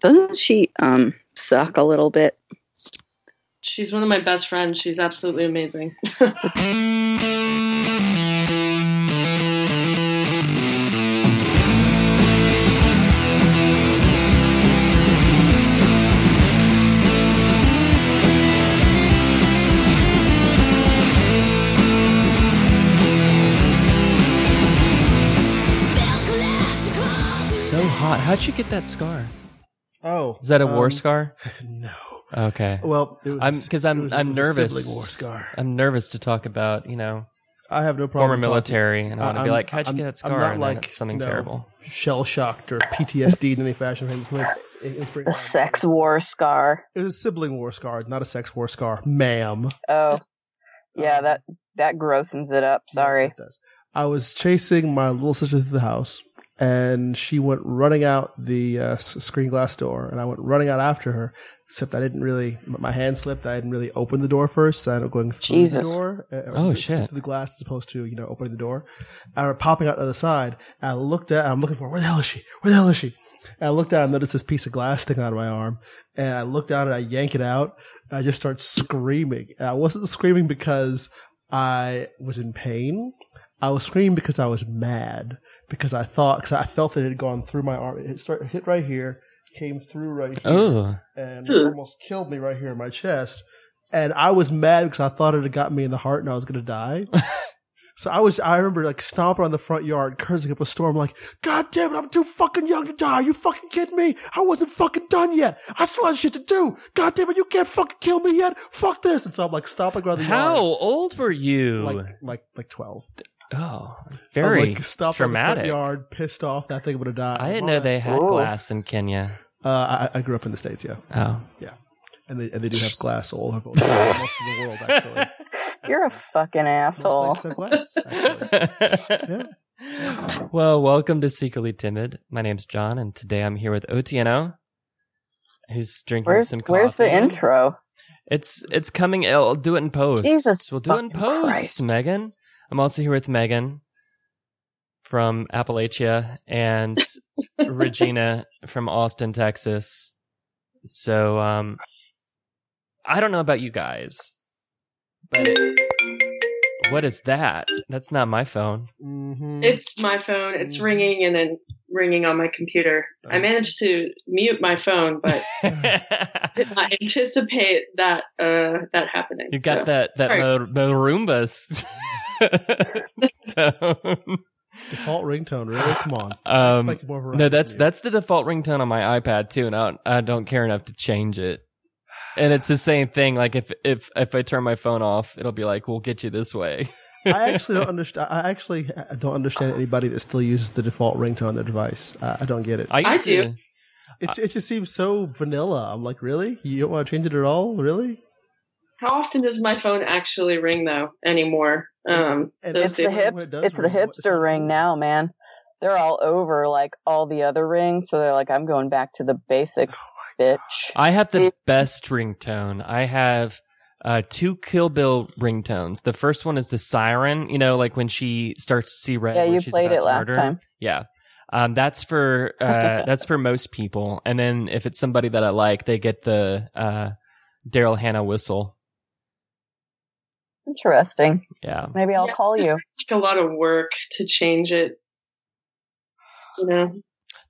Doesn't she um suck a little bit? She's one of my best friends. She's absolutely amazing. So hot. How'd you get that scar? Oh, Is that a war um, scar? No. Okay. Well, it was I'm because I'm was a- I'm it was a nervous. sibling war scar. I'm nervous to talk about you know I have no problem. former talking- military, and I want to be like, how'd you I'm- get that scar?" I'm scar? not And like it's something no, terrible. shell shocked or PTSD in any fashion. From my- in- in The sex war scar. It was a sibling war scar, not a sex war scar, ma'am. Oh, yeah, that that grossens it up. Sorry. Yeah, it does. I was chasing my little sister through the house, and she went running out the uh, screen glass door, and I went running out after her. Except I didn't really, my hand slipped. I didn't really open the door first. So I ended up going through the door. uh, Oh, just shit. Through the glass as opposed to you know opening the door. And we're popping out the other side. And I looked at. I'm looking for where the hell is she? Where the hell is she? And I looked down and noticed this piece of glass sticking out of my arm. And I looked down and I yank it out. And I just start screaming. And I wasn't screaming because I was in pain. I was screaming because I was mad because I thought because I felt that it had gone through my arm. It started hit right here, came through right here, Oh, and almost killed me right here in my chest. And I was mad because I thought it had got me in the heart and I was going to die. so I was, I remember like stomping on the front yard, cursing up a storm, like, God damn it, I'm too fucking young to die. Are you fucking kidding me? I wasn't fucking done yet. I still had shit to do. God damn it, you can't fucking kill me yet. Fuck this. And so I'm like stomping around the how yard. old were you? Like, like, like 12. Oh, I'm very like stopped on the front yard, pissed off that thing would have died. I didn't know they had Ooh. glass in Kenya. Uh, I, I grew up in the States, yeah. Oh, Yeah. And they, and they do have glass all over most of the world, actually. You're a fucking asshole. Most have glass. Yeah. well, welcome to Secretly Timid. My name's John, and today I'm here with Otieno, who's drinking Where's some coffee. Where's the intro? It's it's coming. I'll do it in post. Jesus we'll do it in post, Christ. Megan. I'm also here with Megan from Appalachia and Regina from Austin, Texas. So, um, I don't know about you guys, but what is that? That's not my phone. Mm-hmm. it's my phone. It's ringing and then ringing on my computer. I managed to mute my phone, but did not anticipate that uh, that happening. You got So, that that sorry. Mo- Morumbas tone. Default ringtone, really? Come on. Um, Expect more no, that's that's the default ringtone on my iPad too, and I don't, I don't care enough to change it. And it's the same thing. Like if if if I turn my phone off, it'll be like, "We'll get you this way." I actually don't understand. I actually don't understand anybody that still uses the default ringtone on their device. I, I don't get it. I, I do. to- It's, it just seems so vanilla. I'm like, really? You don't want to change it at all? Really? How often does my phone actually ring though anymore? Um, And It's the hip. it It's the ring, what does that hipster ring now, man. They're all over like all the other rings, so they're like, I'm going back to the basics, Oh bitch. I have the It- best ringtone. I have uh, two Kill Bill ringtones. The first one is the siren. You know, like when she starts to see red. Yeah, you she's played it last murder. time. Yeah. Um, that's for uh, that's for most people, and then if it's somebody that I like, they get the uh, Daryl Hannah whistle. Interesting. Yeah, Maybe I'll Yeah, call you. Like a lot of work to change it. You know,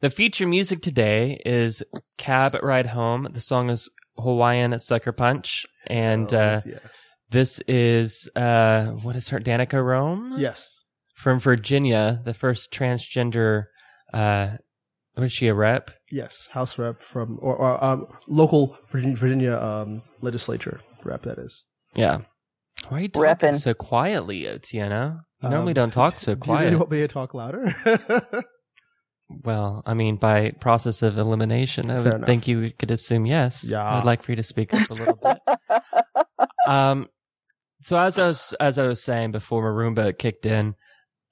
The feature music today is Cab Ride Home. The song is Hawaiian Sucker Punch. And Oh, uh, yes. this is, uh, what is her, Danica Roem? Yes. From Virginia, the first transgender, uh, what is she, a rep? Yes. House rep from, or, or um, local Virginia, Virginia um, legislature rep, that is. Yeah. Why are you talking Reppin'. so quietly, Otieno? You Um, normally don't talk so Do you really want me to talk louder? Well, I mean, by process of elimination, I Fair would enough. think you could assume yes. Yeah. I'd like for you to speak up a little bit. um, so as I was as I was saying before Maroomba kicked in,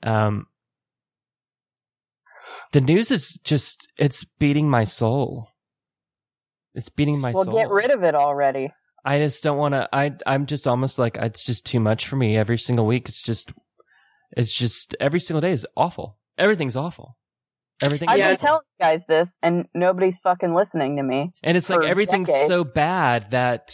um, the news is just it's beating my soul. It's beating my soul. well, soul. get rid of it already. I just don't want to. I I'm just almost like it's just too much for me. Every single week, it's just, it's just every single day is awful. Everything's awful. Everything, I've been telling you guys this, and nobody's fucking listening to me. and it's like everything's decades. so bad that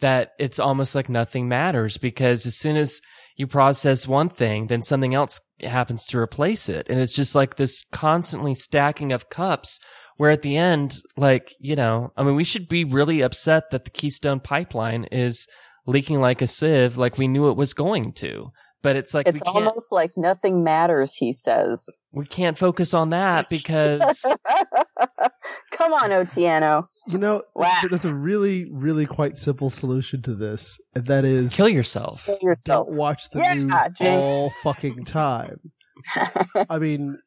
that it's almost like nothing matters because as soon as you process one thing, then something else happens to replace it, and it's just like this constantly stacking of cups. Where at the end, like you know, I mean, we should be really upset that the Keystone Pipeline is leaking like a sieve, like we knew it was going to. But it's like we It's can't almost like nothing matters, he says. we can't focus on that because Come on, Otieno. You know, Wow. there's a really, really quite simple solution to this, and that is kill yourself. Kill yourself. don't watch the Yeah, news Jake. all fucking time. I mean,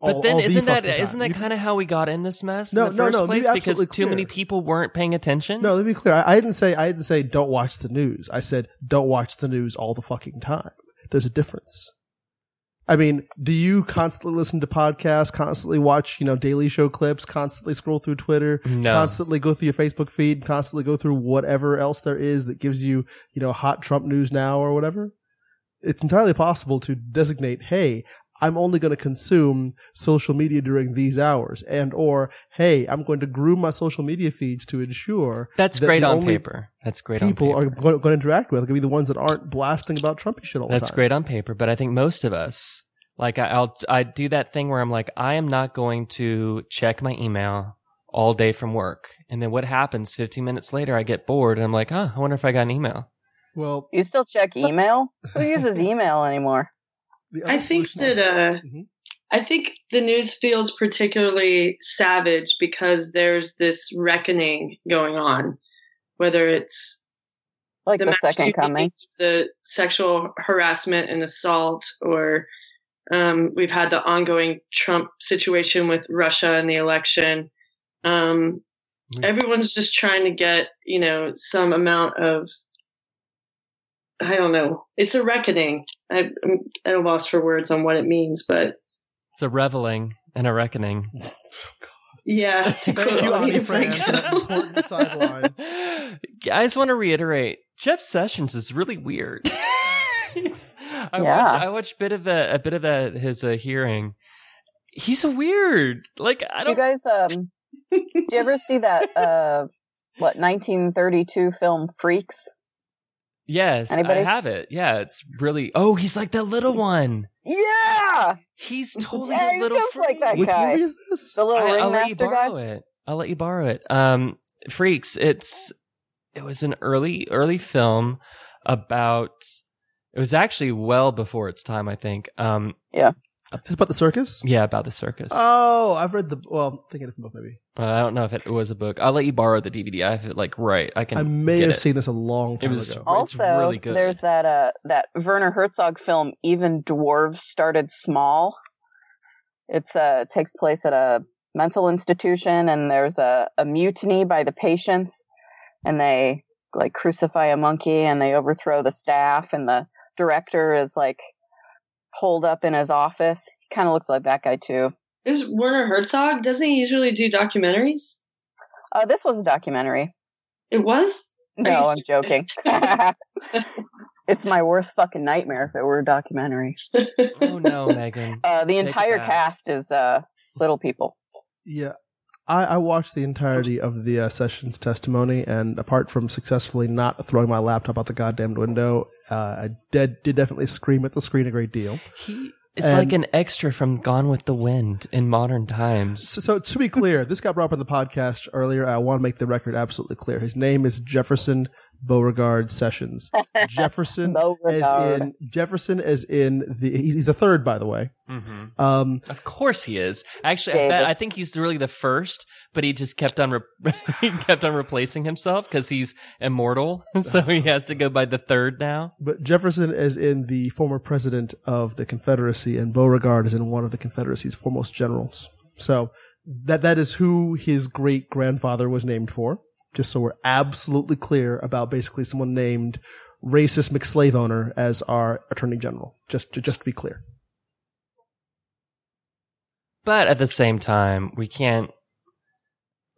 But all- then all isn't that, isn't that kind of how we got in this mess No, in the no, first no, place? be Because absolutely too many people weren't paying attention. No, let me be clear. I, I didn't say I didn't say don't watch the news. I said don't watch the news all the fucking time. There's a difference. I mean, do you constantly listen to podcasts, constantly watch, you know, daily show clips, constantly scroll through Twitter, No. constantly go through your Facebook feed, constantly go through whatever else there is that gives you, you know, hot Trump news now or whatever? It's entirely possible to designate, hey, I'm only going to consume social media during these hours and or hey, I'm going to groom my social media feeds to ensure That's that great the on only paper. That's great people on are going, going to interact with are going to be the ones that aren't blasting about Trumpy shit all That's the time. great on paper, but I think most of us, like I, I'll, I do that thing where I'm like, I am not going to check my email all day from work, and then what happens? 15 minutes later, I get bored, and I'm like, huh, I wonder if I got an email. Well, You still check email? Who uses email anymore? The other I think solution- that uh, Mhm. I think the news feels particularly savage because there's this reckoning going on, whether it's Like the, mass second coming. the sexual harassment and assault, or um, we've had the ongoing Trump situation with Russia and the election. Um, Mm. everyone's just trying to get, you know, some amount of, I don't know. It's a reckoning. I, I'm at a loss for words on what it means, but It's a reveling and a reckoning. yeah. To Thank quote you, Ani Ani Fran, for that important sideline. I just want to reiterate, Jeff Sessions is really weird. I Yeah. watched I watched bit of the a bit of the his uh, hearing. He's weird. Like I Do you don't. guys um do you ever see that uh what 1932 film Freaks? Yes, Anybody? I have it. Yeah, it's really. Oh, he's like that little one. Yeah, He's totally Yeah, a little just like freak. that Which guy. movie is this? the little I, I'll let you borrow guy. it. I'll let you borrow it. Um, Freaks. It's it was an early early film about. It was actually well before its time, I think. Um, Is this about the circus? yeah, about the circus. Oh, I've read the. Well, I'm thinking of a book maybe. Uh, I don't know if it was a book. I'll let you borrow the DVD. I have it like right. I can. I may get have it. seen this a long time was- ago. It's Also, really good. there's that uh that Werner Herzog film, Even Dwarves Started Small. It's uh it takes place at a mental institution, and there's a, a mutiny by the patients, and they like crucify a monkey, and they overthrow the staff, and the director is like holed up in his office. He kind of looks like that guy too. Is Werner Herzog? Doesn't he usually do documentaries? Uh, this was a documentary. It was? No, I'm joking. it's my worst fucking nightmare if it were a documentary. Oh no, Megan. Uh, the Take entire back. cast is uh, little people. Yeah. I, I watched the entirety of the uh, session's testimony, and apart from successfully not throwing my laptop out the goddamn window, uh, I did, did definitely scream at the screen a great deal. He is And- like an extra from Gone with the Wind in modern times. So, so to be clear, this got brought up in the podcast earlier. I want to make the record absolutely clear. His name is Jefferson Beauregard Sessions. Jefferson as in Jefferson as in the he's the third, by the way. Mm-hmm. Um, Of course he is. Actually, I, bet, I think he's really the first, but he just kept on re- he kept on replacing himself because he's immortal, so he has to go by the third now. but Jefferson as in the former president of the Confederacy, and Beauregard is in one of the Confederacy's foremost generals. So that that is who his great grandfather was named for. Just so we're absolutely clear about basically someone named racist McSlave owner as our attorney general. Just to, just to be clear. But at the same time, we can't.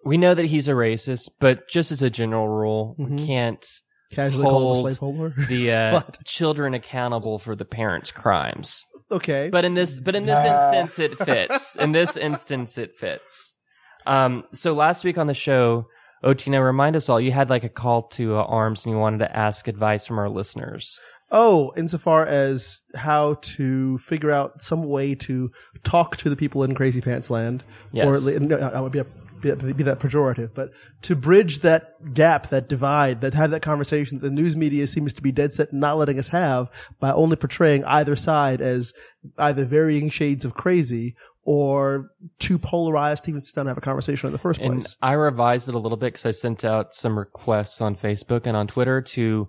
We know that he's a racist, but just as a general rule, we Mhm. can't Casually call him a Hold slaveholder. the uh, children accountable for the parents' crimes. Okay. But in this, but in this Uh. instance, it fits. In this instance, it fits. Um, so last week on the show, Otieno, remind us all, you had like a call to uh, arms and you wanted to ask advice from our listeners. Oh, insofar as how to figure out some way to talk to the people in Crazy Pants Land, Yes. or at le- no, I would be, a, be, that- be that pejorative, but to bridge that gap, that divide, that have that conversation that the news media seems to be dead set not letting us have by only portraying either side as either varying shades of crazy or too polarized to even sit down and have a conversation in the first And place. I revised it a little bit because I sent out some requests on Facebook and on Twitter to,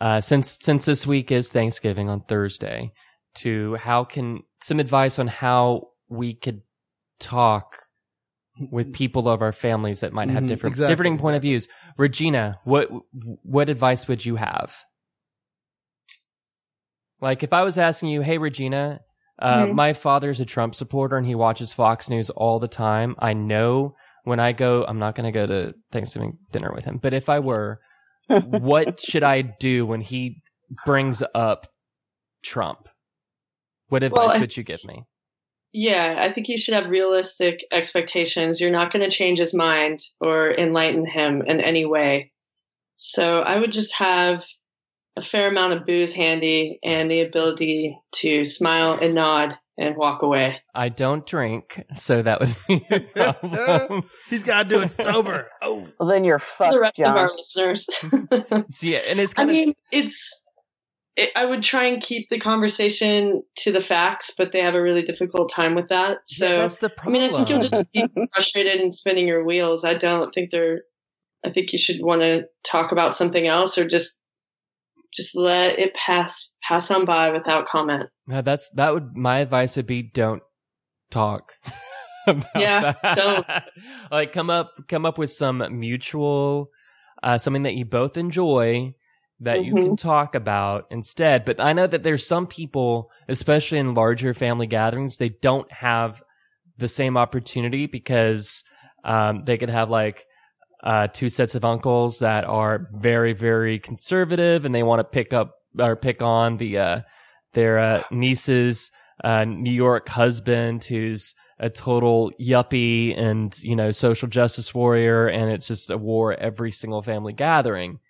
uh, since since this week is Thanksgiving on Thursday, to how can some advice on how we could talk with people of our families that might have Mhm, different exactly. differing point of views. Regina, what what advice would you have? Like if I was asking you, hey Regina, uh, Mhm. my father's a Trump supporter and he watches Fox News all the time. I know when I go, I'm not going to go to Thanksgiving dinner with him, but if I were, what should I do when he brings up Trump? What advice Well, would you give me? Yeah, I think you should have realistic expectations. You're not going to change his mind or enlighten him in any way. So I would just have a fair amount of booze handy and the ability to smile and nod and walk away. I don't drink, so that would be a problem. He's got to do it sober. Oh. Well, then you're For the fucked, rest of John. our listeners. So, yeah, and it's I of mean, it's. It, I would try and keep the conversation to the facts, but they have a really difficult time with that. So yeah, that's the I mean, I think you'll just be frustrated and spinning your wheels. I don't think they're. I think you should want to talk about something else, or just just let it pass pass on by without comment. Yeah, that's that would my advice would be don't talk. Yeah, that. don't. like come up come up with some mutual uh something that you both enjoy that you Mm-hmm. can talk about instead. But I know that there's some people, especially in larger family gatherings, they don't have the same opportunity because um they could have like uh, two sets of uncles that are very, very conservative, and they want to pick up or pick on the uh, their uh, niece's uh, New York husband, who's a total yuppie and you know social justice warrior, and it's just a war every single family gathering.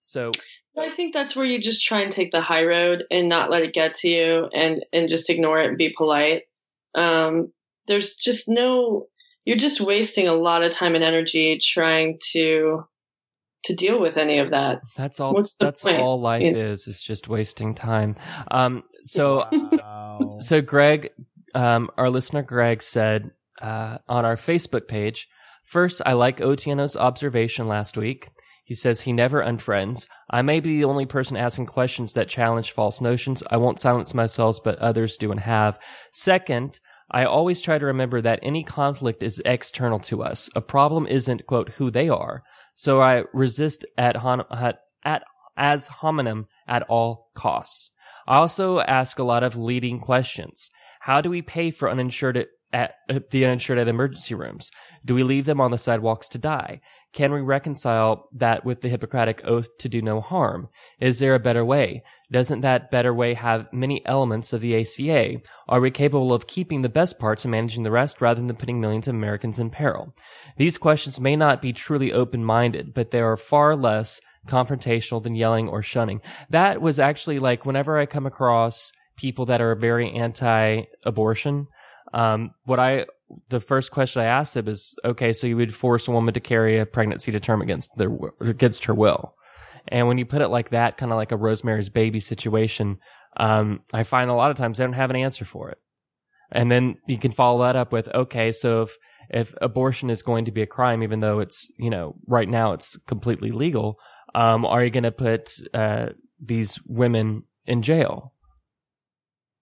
So I think that's where you just try and take the high road and not let it get to you, and and just ignore it and be polite. Um, there's just no. You're just wasting a lot of time and energy trying to to deal with any of that. that's all. What's the That's point? all life Yeah. is. It's just wasting time. Um, so Wow. So Greg, um, our listener Greg said uh, on our Facebook page, first, I like Otieno's observation last week. He says he never unfriends. I may be the only person asking questions that challenge false notions. I won't silence myself, but others do and have. Second, I always try to remember that any conflict is external to us. A problem isn't, quote, who they are. So I resist at, hon- at, at ad hominem at all costs. I also ask a lot of leading questions. How do we pay for uninsured at uh, the uninsured at emergency rooms? Do we leave them on the sidewalks to die? Can we reconcile that with the Hippocratic oath to do no harm? Is there a better way? Doesn't that better way have many elements of the ACA? Are we capable of keeping the best parts and managing the rest rather than putting millions of Americans in peril? These questions may not be truly open-minded, but they are far less confrontational than yelling or shunning. That was actually like whenever I come across people that are very anti-abortion, um, what I the first question I asked them is, okay, so you would force a woman to carry a pregnancy to term against their against her will, and when you put it like that, kind of like a Rosemary's Baby situation, um, I find a lot of times they don't have an answer for it, and then you can follow that up with, okay, so if if abortion is going to be a crime, even though it's you know right now it's completely legal, um, are you going to put uh, these women in jail?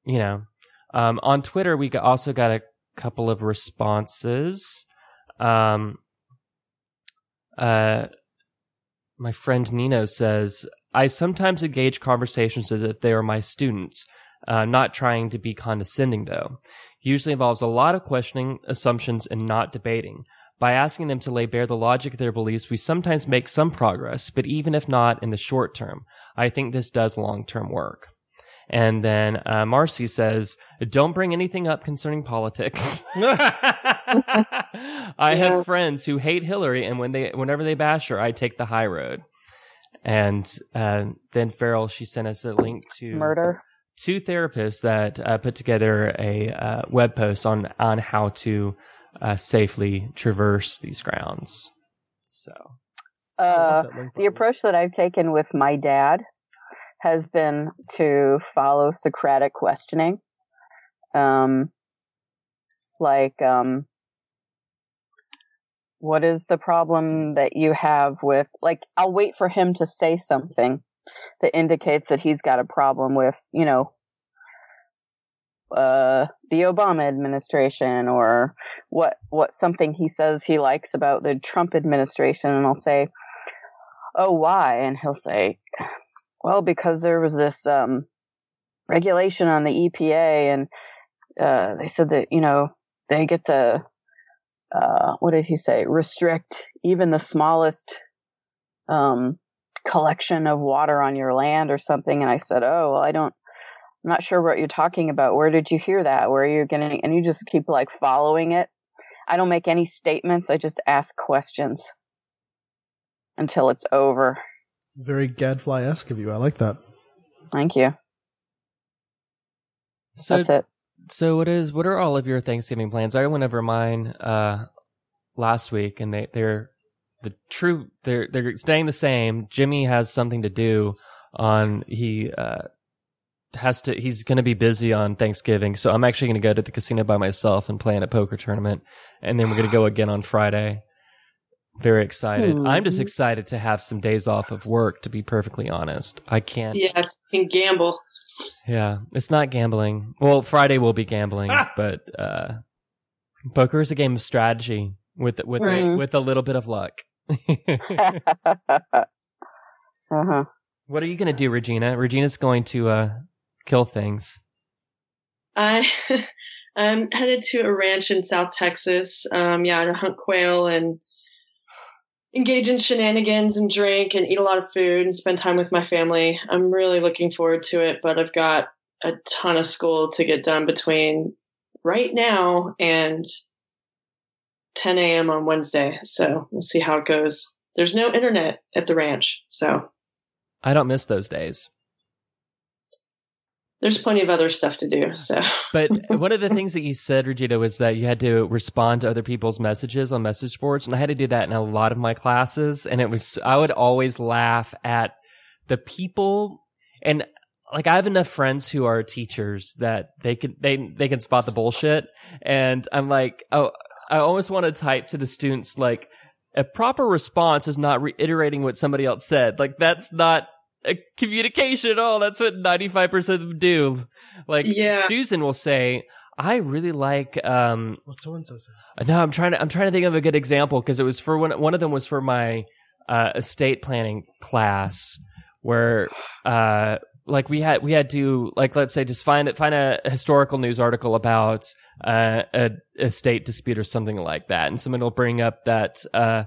You know, um, on Twitter we also got a couple of responses. Um, uh, my friend Nino says, I sometimes engage conversations as if they are my students, uh, not trying to be condescending though. Usually involves a lot of questioning, assumptions, and not debating. By asking them to lay bare the logic of their beliefs, we sometimes make some progress, but even if not in the short term, I think this does long term work. And then uh, Marcy says, "Don't bring anything up concerning politics." I Yeah. have friends who hate Hillary, and when they, whenever they bash her, I take the high road. And uh, then Farrell, she sent us a link to Murder. two therapists that uh, put together a uh, web post on on how to uh, safely traverse these grounds. So Uh, the approach that I've taken with my dad has been to follow Socratic questioning. Um, like, um, what is the problem that you have with, like, I'll wait for him to say something that indicates that he's got a problem with, you know, uh, the Obama administration or what, what something he says he likes about the Trump administration. And I'll say, oh, why? And he'll say, well, because there was this um, regulation on the EPA, and uh, they said that you know they get to uh, what did he say? Restrict even the smallest um, collection of water on your land or something. And I said, oh, well, I don't. I'm not sure what you're talking about. Where did you hear that? Where are you getting? And you just keep like following it. I don't make any statements. I just ask questions until it's over. Very gadfly esque of you. I like that. Thank you. so That's it. so what is what are all of your Thanksgiving plans? I went over mine uh, last week, and they they're the true they're they're staying the same. Jimmy has something to do on he uh, has to he's going to be busy on Thanksgiving, so I'm actually going to go to the casino by myself and play in a poker tournament, and then we're going to go again on Friday. Very excited. Hmm. I'm just excited to have some days off of work. To be perfectly honest, I can't. Yes, can gamble. Yeah, it's not gambling. Well, Friday will be gambling, but uh, poker is a game of strategy with with Right. with a little bit of luck. uh-huh. what are you going to do, Regina? Regina's going to uh, kill things. I I'm headed to a ranch in South Texas. Um, yeah, to hunt quail and engage in shenanigans and drink and eat a lot of food and spend time with my family. I'm really looking forward to it, but I've got a ton of school to get done between right now and 10 a.m. on Wednesday. So we'll see how it goes. There's no internet at the ranch, so I don't miss those days. There's plenty of other stuff to do. So But one of the things that you said, Regina, was that you had to respond to other people's messages on message boards, and I had to do that in a lot of my classes. And it was I would always laugh at the people, and like I have enough friends who are teachers that they can they they can spot the bullshit, and I'm like, oh, I almost want to type to the students like. A proper response is not reiterating what somebody else said. Like that's not communication at all. That's what 95% of them do. Like Yeah. Susan will say, I really like um What's so and so say? no, I'm trying to I'm trying to think of a good example because it was for one one of them was for my uh estate planning class where uh like we had we had to like let's say just find it find a historical news article about uh, a estate dispute or something like that and someone will bring up that uh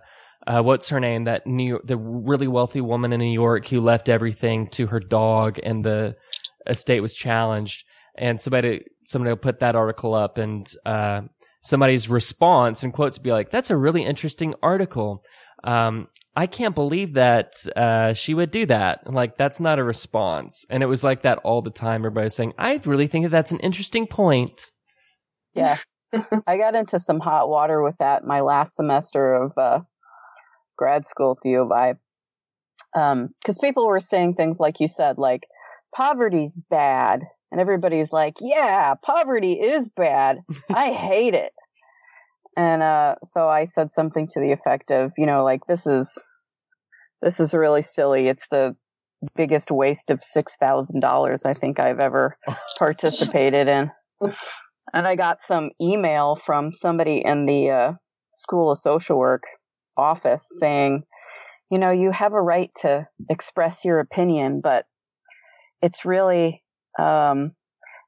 uh, what's her name? That New York, the really wealthy woman in New York who left everything to her dog, and the estate was challenged. And somebody somebody will put that article up, and uh, somebody's response and quotes would be like, "That's a really interesting article." Um, I can't believe that uh, she would do that. Like, that's not a response. And it was like that all the time. Everybody was saying, I really think that that's an interesting point. Yeah. I got into some hot water with that my last semester of uh, grad school at the U of I. Because people were saying things like you said, like, poverty's bad. And everybody's like, yeah, poverty is bad. I hate it. And uh, so I said something to the effect of, you know, like, this is. This is really silly. It's the biggest waste of $6,000 I think I've ever participated in and I got some email from somebody in the uh, School of Social Work office saying, you know, you have a right to express your opinion, but it's really um,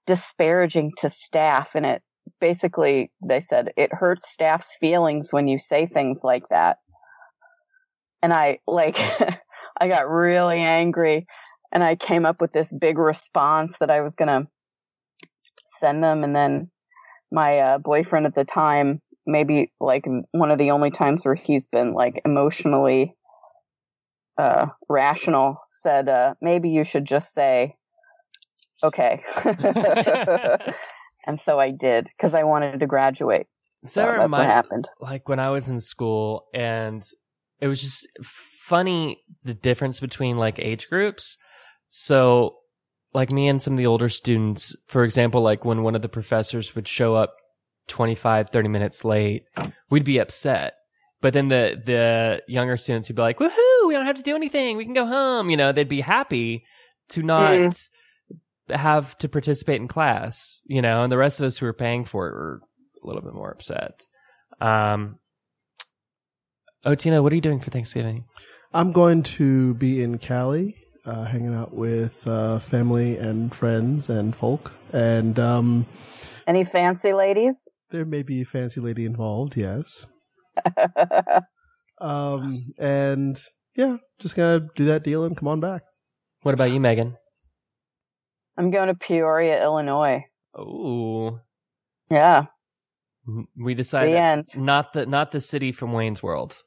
disparaging to staff. And it basically, they said, it hurts staff's feelings when you say things like that. And I, like, I got really angry. and I came up with this big response that I was gonna send them, and then my uh, boyfriend at the time, maybe like one of the only times where he's been like emotionally uh, rational, said, uh, maybe you should just say, okay. and so I did because I wanted to graduate. So that that's what happened. like when I was in school, and it was just funny the difference between like age groups. So, like me and some of the older students, for example, like when one of the professors would show up 25, 30 minutes late, we'd be upset. But then the the younger students would be like, "Woohoo! We don't have to do anything. We can go home." You know, they'd be happy to not have to participate in class. You know, and the rest of us who were paying for it were a little bit more upset. Um, oh, Tina, what are you doing for Thanksgiving? I'm going to be in Cali, uh, hanging out with uh, family and friends and folk, and um, Any fancy ladies? There may be a fancy lady involved. Yes, um, and yeah, just gonna do that deal and come on back. What about you, Megan? I'm going to Peoria, Illinois. Oh, Yeah. we decided The that's not the not the city from Wayne's World.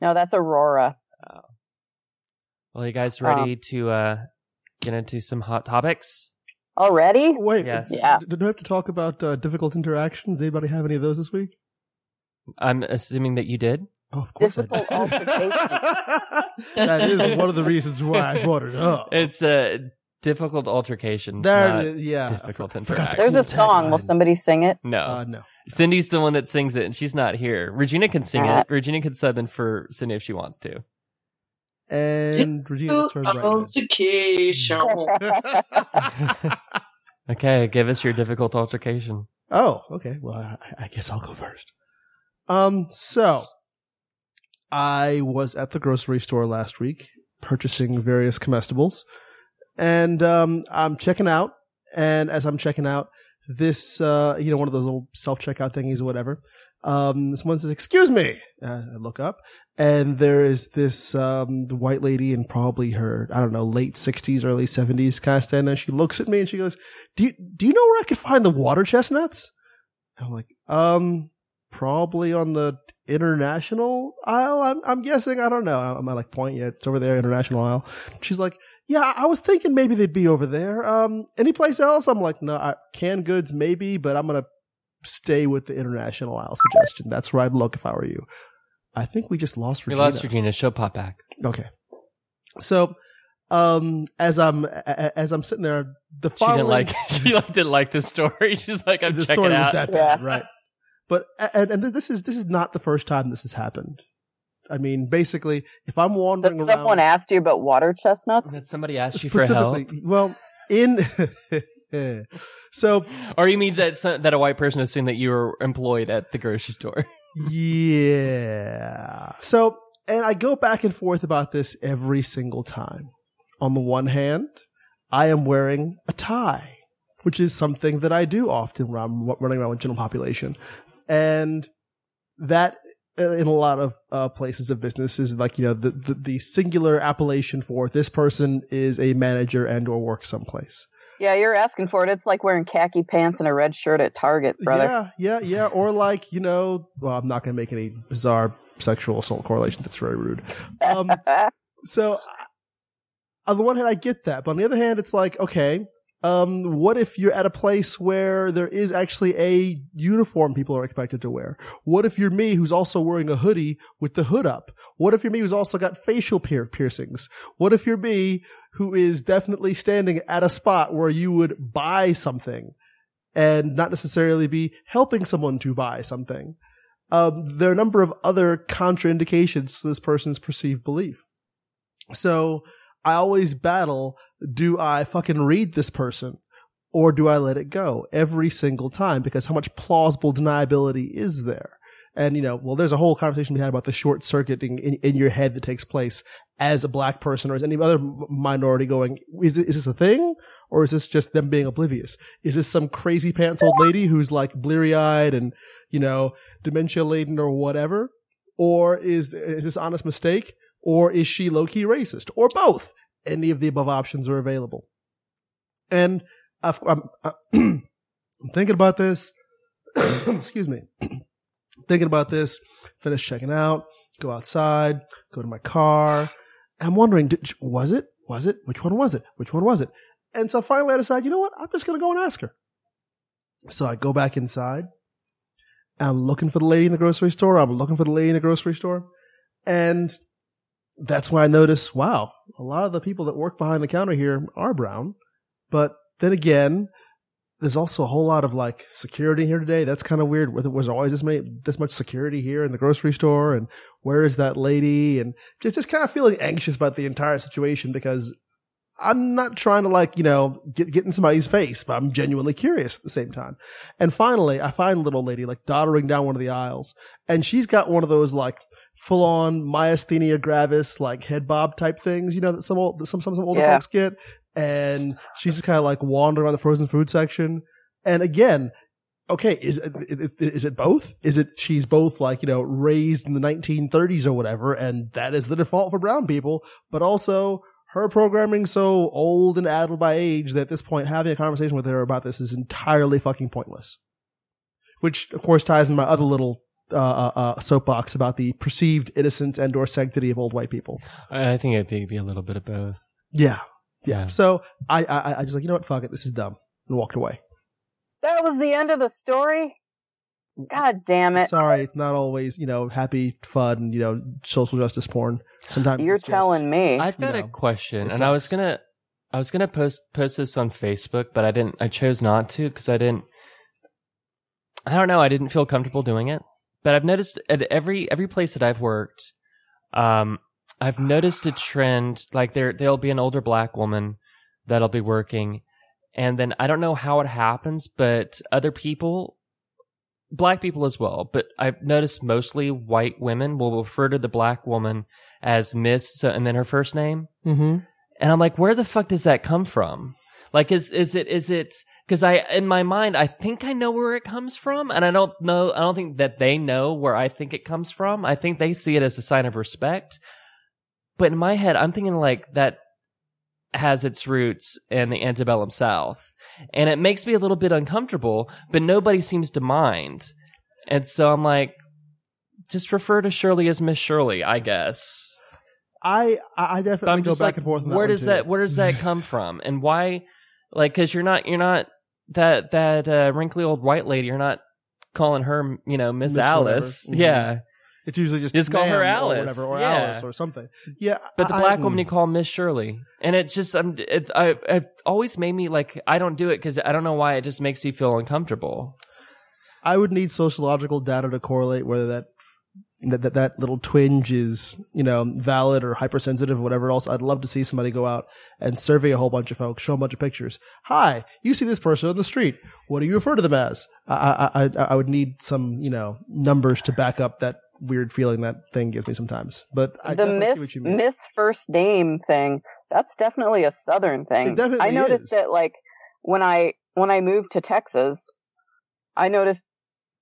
No, that's Aurora. Well, you guys Um, ready to uh, get into some hot topics? Already? Wait, Yes. Yeah. Did do I have to talk about uh, difficult interactions? Anybody have any of those this week? I'm assuming that you did. Oh, of course Difficult I did. altercations. that is one of the reasons why I brought it up. It's a uh, difficult altercation. That is, yeah. difficult I for- forgot the There's cool a song. Will somebody sing it? no. Uh, no. Cindy's the one that sings it, and she's not here. Regina can sing Uh, it. Regina can sub in for Cindy if she wants to. And Regina's turn right. Altercation. okay, give us your difficult altercation. Oh, okay. Well, I, I guess I'll go first. Um, so I was at the grocery store last week purchasing various comestibles and, um, I'm checking out. And as I'm checking out this, uh, you know, one of those little self checkout thingies or whatever, um, someone says, excuse me. Uh, I look up and there is this, um, the white lady in probably her, I don't know, late sixties, early seventies kind of standing there. She looks at me and she goes, do you, do you know where I could find the water chestnuts? I'm like, um, probably on the international aisle. I'm, I'm guessing. I don't know. I'm at like point yet. It's over there, international aisle. She's like, yeah, I was thinking maybe they'd be over there. Um, any place else? I'm like, no, I, canned goods maybe, but I'm going to stay with the international aisle suggestion. That's where I'd look if I were you. I think we just lost We lost Regina. She'll pop back. Okay. So, um, as I'm, a- a- as I'm sitting there, the She following, didn't like. She like didn't like the story. She's like, I'm the checking story was out. that bad, Yeah. right? But and, and this is this is not the first time this has happened. I mean, basically, if I'm That wandering someone around, asked you about water chestnuts? That somebody asked you for help, well, in so or you mean that some, that a white person assumed that you were employed at the grocery store? yeah, so and I go back and forth about this every single time. On the one hand, I am wearing a tie, which is something that I do often when I'm running around with general population. And that uh, in a lot of uh, places of business is like, you know, the, the, the singular appellation for this person is a manager and or works someplace. Yeah, you're asking for it. It's like wearing khaki pants and a red shirt at Target, brother. Yeah, yeah, yeah. Or like, you know, well, I'm not going to make any bizarre sexual assault correlations. That's very rude. Um, so on the one hand, I get that, but on the other hand, it's like, okay, um, what if you're at a place where there is actually a uniform people are expected to wear? What if you're me who's also wearing a hoodie with the hood up? What if you're me who's also got facial pier- piercings? What if you're me who is definitely standing at a spot where you would buy something and not necessarily be helping someone to buy something? Um, there are a number of other contraindications to this person's perceived belief. So I always battle, do I fucking read this person or do I let it go every single time? Because how much plausible deniability is there? And, you know, well, there's a whole conversation we had about the short circuiting in, in your head that takes place as a black person or as any other minority going, is, is this a thing? Or is this just them being oblivious? Is this some crazy pants old lady who's like bleary eyed and, you know, dementia laden or whatever? Or is, is this honest mistake? Or is she low key racist? Or both? any of the above options are available. And I've, I'm, I'm thinking about this. Excuse me. thinking about this, finish checking out, go outside, go to my car. I'm wondering, did, was it? Was it? Which one was it? Which one was it? And so finally I decide, you know what? I'm just going to go and ask her. So I go back inside. I'm looking for the lady in the grocery store. I'm looking for the lady in the grocery store. And that's when I notice, wow, a lot of the people that work behind the counter here are brown. But then again, there's also a whole lot of like security here today. That's kind of weird. Was there always this many, this much security here in the grocery store? And where is that lady? And just, just kind of feeling anxious about the entire situation because I'm not trying to like, you know, get, get in somebody's face, but I'm genuinely curious at the same time. And finally, I find a little lady like doddering down one of the aisles and she's got one of those like full on myasthenia gravis, like head bob type things, you know, that some old, some, some, some older Yeah. folks get. And she's just kind of like wandering around the frozen food section. And again, okay, is is is it both? Is it she's both like, you know, raised in the 1930s or whatever, and that is the default for brown people, but also her programming so old and addled by age that at this point having a conversation with her about this is entirely fucking pointless. Which of course ties in my other little uh, uh, uh, soapbox about the perceived innocence and or sanctity of old white people. I I think it'd be, be a little bit of both. Yeah. Yeah. Yeah. So I, I, I just like, you know what? Fuck it. This is dumb. And walked away. That was the end of the story. God damn it! Sorry, it's not always, you know, happy, fun, you know, social justice porn. Sometimes You're it's just- telling me. I've got you a question, it and I was gonna, I was gonna post post this on Facebook, but I didn't. I chose not to because I didn't. I don't know. I didn't feel comfortable doing it. But I've noticed at every every place that I've worked, um, I've noticed a trend. Like there, there'll be an older black woman that'll be working, and then I don't know how it happens, but other people, black people as well. But I've noticed mostly white women will refer to the black woman as Miss, so, and then her first name. Mhm. And I'm like, where the fuck does that come from? Like, is is it is it because I in my mind I think I know where it comes from, and I don't know. I don't think that they know where I think it comes from. I think they see it as a sign of respect. But in my head, I'm thinking like that has its roots in the antebellum South, and it makes me a little bit uncomfortable. But nobody seems to mind, and so I'm like, just refer to Shirley as Miss Shirley, I guess. I, I definitely go just back like, and forth on that where does too. that where does that come from, and why? Like, because you're not you're not that that uh, wrinkly old white lady. You're not calling her you know Miss Miss Alice. Mhm. Yeah, It's usually just Just call her Alice. or whatever, or Yeah. Alice or something. Yeah, but the I- black I- woman you call Miss Shirley, and it just I'm it I it always made me like I don't do it because I don't know why it just makes me feel uncomfortable. I would need sociological data to correlate whether that that that, that little twinge is you know valid or hypersensitive or whatever else. I'd love to see somebody go out and survey a whole bunch of folks, show a bunch of pictures. Hi, you see this person on the street. What do you refer to them as? I I I, I would need some you know numbers to back up that weird feeling that thing gives me sometimes. But I the miss what you mean. miss first name thing that's definitely a southern thing i noticed is. it like when i when i moved to texas i noticed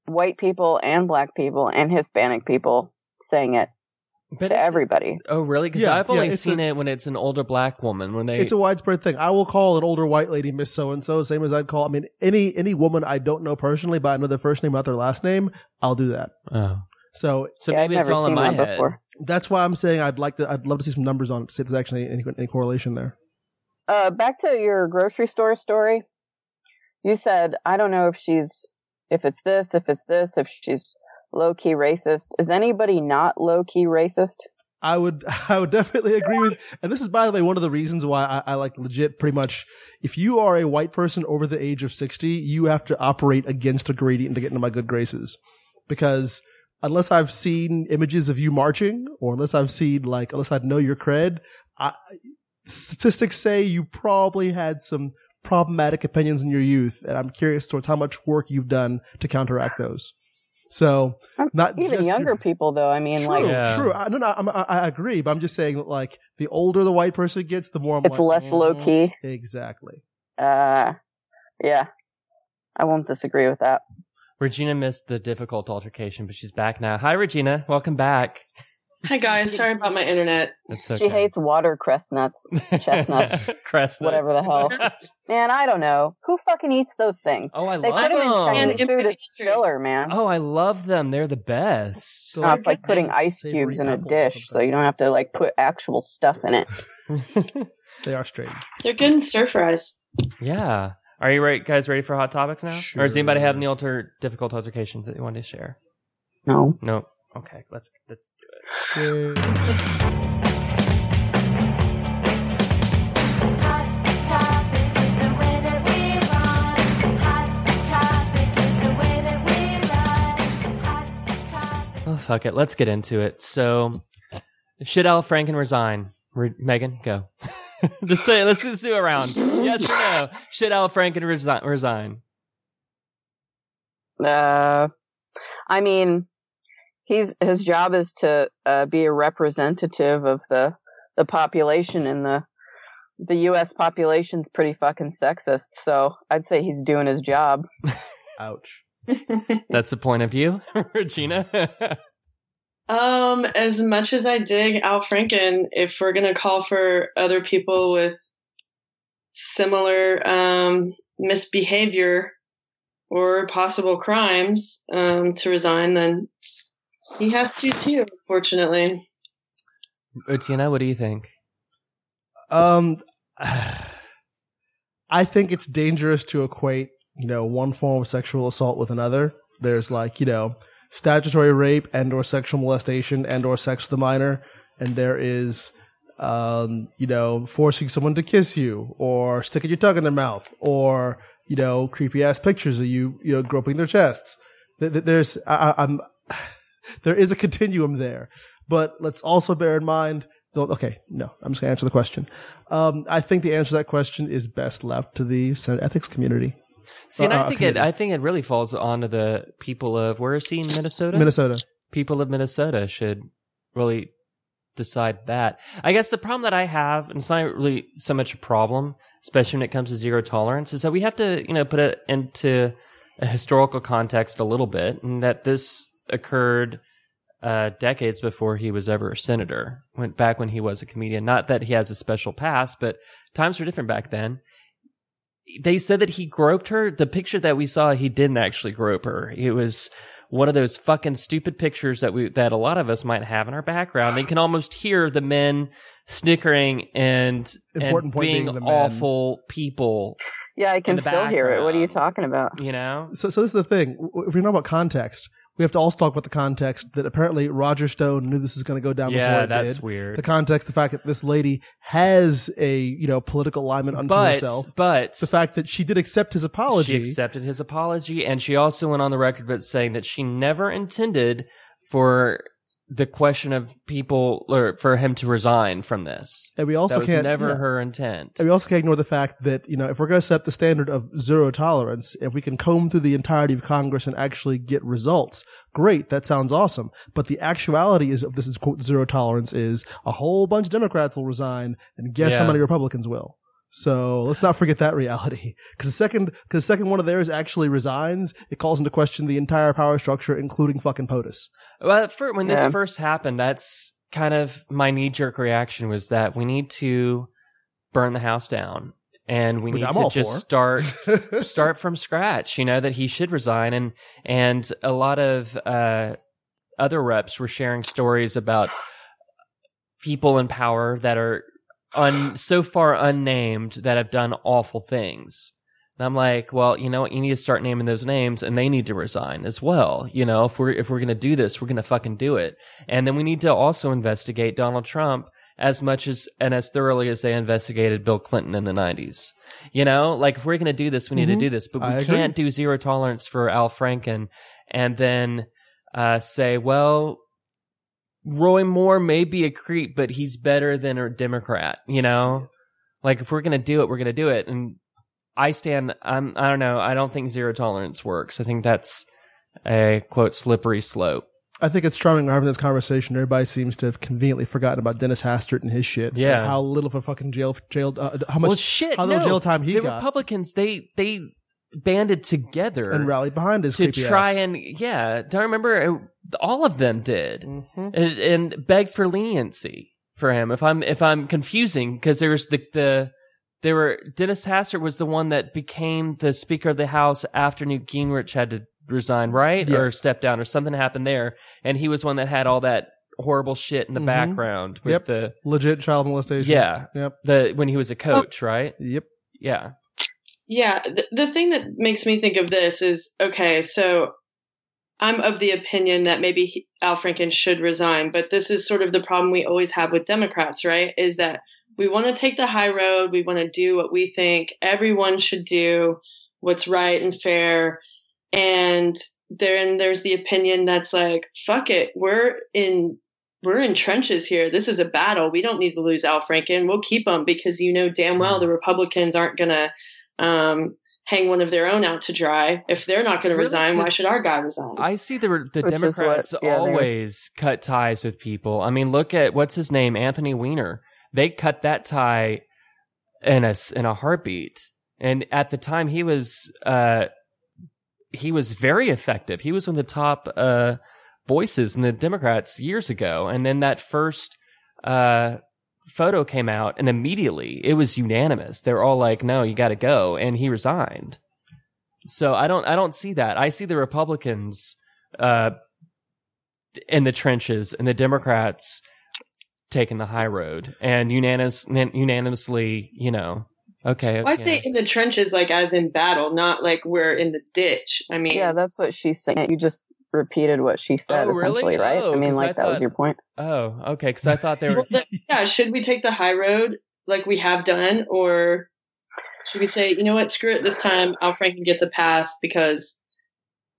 white people and black people and hispanic people saying it But to is it- everybody oh really? Because Yeah, I've only it's seen a- it when it's an older black woman when they. It's a widespread thing. I will call an older white lady Miss So and So, same as I'd call. I mean, any any woman I don't know personally, but I know their first name, not their last name. I'll do that. oh. So So Yeah, I've maybe it's all in my one head. before. that's why I'm saying I'd like to. I'd love to see some numbers on it. See if there's actually any, any correlation there. uh back to your grocery store story you said i don't know if she's if it's this if it's this if she's low key racist is anybody not low key racist I would, I would definitely agree with, and this is by the way one of the reasons why I, I like legit pretty much. If you are a white person over the age of sixty, you have to operate against a gradient to get into my good graces, because unless I've seen images of you marching, or unless I've seen like, unless I know your cred, I, statistics say you probably had some problematic opinions in your youth, and I'm curious towards how much work you've done to counteract those. So, not even just younger your- people though i mean True, like Yeah. true. I, no, no, I'm, I, I agree, but I'm just saying that like the older the white person gets, the more I'm it's like, less low "Mm, key Exactly. uh yeah i won't disagree with that Regina missed the difficult altercation, but she's back now. Hi, Regina. Welcome back. Hi guys, sorry about my internet. Okay. She hates water chestnuts, chestnuts, Crestnuts. whatever the hell. Man, I don't know. Who fucking eats those things? Oh, I They love them in them. Chinese And food. It's pastry. filler, man. Oh, I love them. They're the best. No, it's like putting ice cubes in a dish, so you don't have to like put actual stuff in it. They are strange. They're good in stir fries. yeah. Are you ready, guys ready for hot topics now? Or does anybody have any alter difficult altercations that you want to share? No. No. Okay, let's let's do it. Yay. Hot topic is the way that we run. Hot topic is the way that we run. Hot topic. Oh fuck it. Let's get into it. So, should Al Franken resign? Re- Megan, go. just say. Let's just do a round. Yes or no? Should Al Franken resi- resign? Uh, I mean, he's his job is to uh, be a representative of the the population, and the the U.S. population's pretty fucking sexist. So I'd say he's doing his job. Ouch. That's a point of view, Regina. Um, as much as I dig Al Franken, if we're gonna call for other people with similar um, misbehavior or possible crimes um, to resign, then he has to too. Unfortunately, Otieno, what do you think? Um, I think it's dangerous to equate, you know, one form of sexual assault with another. There's like, you know, statutory rape and or sexual molestation and or sex with a minor, and there is, um, you know, forcing someone to kiss you or sticking your tongue in their mouth or, you know, creepy ass pictures of you, you know, groping their chests. Th- th- There's, I, I- I'm, there is a continuum there, but let's also bear in mind. Don't, okay, no, I'm just gonna answer the question. Um, I think the answer to that question is best left to the Senate ethics community, See, and Uh, I uh, think it. I think it really falls onto the people of where is he in Minnesota? Minnesota. people of Minnesota should really decide that. I guess the problem that I have, and it's not really so much a problem, especially when it comes to zero tolerance, is that we have to, you know, put it into a historical context a little bit, and that this occurred uh, decades before he was ever a senator. Went back when he was a comedian. Not that he has a special past, but times were different back then. They said that he groped her. The picture that we saw, he didn't actually grope her. It was one of those fucking stupid pictures that we that a lot of us might have in our background. They can almost hear the men snickering and, Important and point being being the men. awful people. Yeah, I can the still hear it. What are you talking about? You know, So, so this is the thing. If we know about context, we have to also talk about the context that apparently Roger Stone knew this was going to go down before yeah, it that's did. weird. The context, the fact that this lady has a you know political alignment unto but herself. but The fact that she did accept his apology. She accepted his apology, and she also went on the record but saying that she never intended for the question of people or for him to resign from this. and we also that was can't never yeah. her intent. And we also can't ignore the fact that, you know, if we're going to set the standard of zero tolerance, if we can comb through the entirety of Congress and actually get results, great. That sounds awesome. But the actuality is of this is quote zero tolerance is a whole bunch of Democrats will resign and guess how many Republicans will. So let's not forget that reality. Cause the second, cause the second one of theirs actually resigns, it calls into question the entire power structure, including fucking POTUS. Well, for, when this Yeah. first happened, that's kind of my knee jerk reaction was that we need to burn the house down and we Which need I'm to just for. start start from scratch. You know that he should resign, and and a lot of uh, other reps were sharing stories about people in power that are un, so far unnamed that have done awful things. And I'm like, well, you know what? You need to start naming those names, and they need to resign as well. You know, if we're if we're gonna do this, we're gonna fucking do it. And then we need to also investigate Donald Trump as much as and as thoroughly as they investigated Bill Clinton in the '90s. You know, like if we're gonna do this, we need to do this, but we I can't do zero tolerance for Al Franken and then uh, say, well, Roy Moore may be a creep, but he's better than a Democrat. You know, like if we're gonna do it, we're gonna do it. And I stand. I'm. I don't know. I don't think zero tolerance works. I think that's a quote slippery slope. I think it's charming we're having this conversation. Everybody seems to have conveniently forgotten about Dennis Hastert and his shit. Yeah. How little of a fucking jail, jail, uh, how much, well, shit. how little no. jail time he the got. Republicans, they they banded together and rallied behind his to try ass. and yeah. Don't remember uh, all of them did Mhm. and, and begged for leniency for him. If I'm if I'm confusing because there's the the there were Dennis Hastert was the one that became the Speaker of the House after Newt Gingrich had to resign, right, or step down, or something happened there, and he was one that had all that horrible shit in the Mhm. background with Yep. the legit child molestation. yeah Yep. the when he was a coach, right? Yep. Yeah. Yeah, the, the thing that makes me think of this is okay, so I'm of the opinion that maybe he, Al Franken should resign, but this is sort of the problem we always have with Democrats, right? Is that we want to take the high road, we want to do what we think everyone should do, what's right and fair, and then there's the opinion that's like, fuck it, we're in we're in trenches here. This is a battle. We don't need to lose Al Franken. We'll keep him because you know damn well mm-hmm. the Republicans aren't going to um, hang one of their own out to dry. If they're not going to Really? resign, why should our guy resign? I see the the Which is what- Democrats yeah, they were- always cut ties with people. I mean, look at what's his name, Anthony Weiner. They cut that tie in a s- in a heartbeat. And at the time, he was uh, he was very effective. He was one of the top uh, voices in the Democrats years ago. And then that first uh, photo came out, and immediately it was unanimous. They're all like, "No, you got to go," and he resigned. So I don't I don't see that. I see the Republicans uh, in the trenches and the Democrats taking the high road and unanimous unanimously, you know. Okay, Well, I say in the trenches, like as in battle, not like we're in the ditch. I mean, Yeah, that's what she's saying. You just repeated what she said, Oh, really? essentially, right? Oh, I mean, 'cause I like that was your point. oh, okay, because I thought they were. Well, then, yeah, should we take the high road like we have done, or should we say, you know what, screw it, this time Al Franken gets a pass because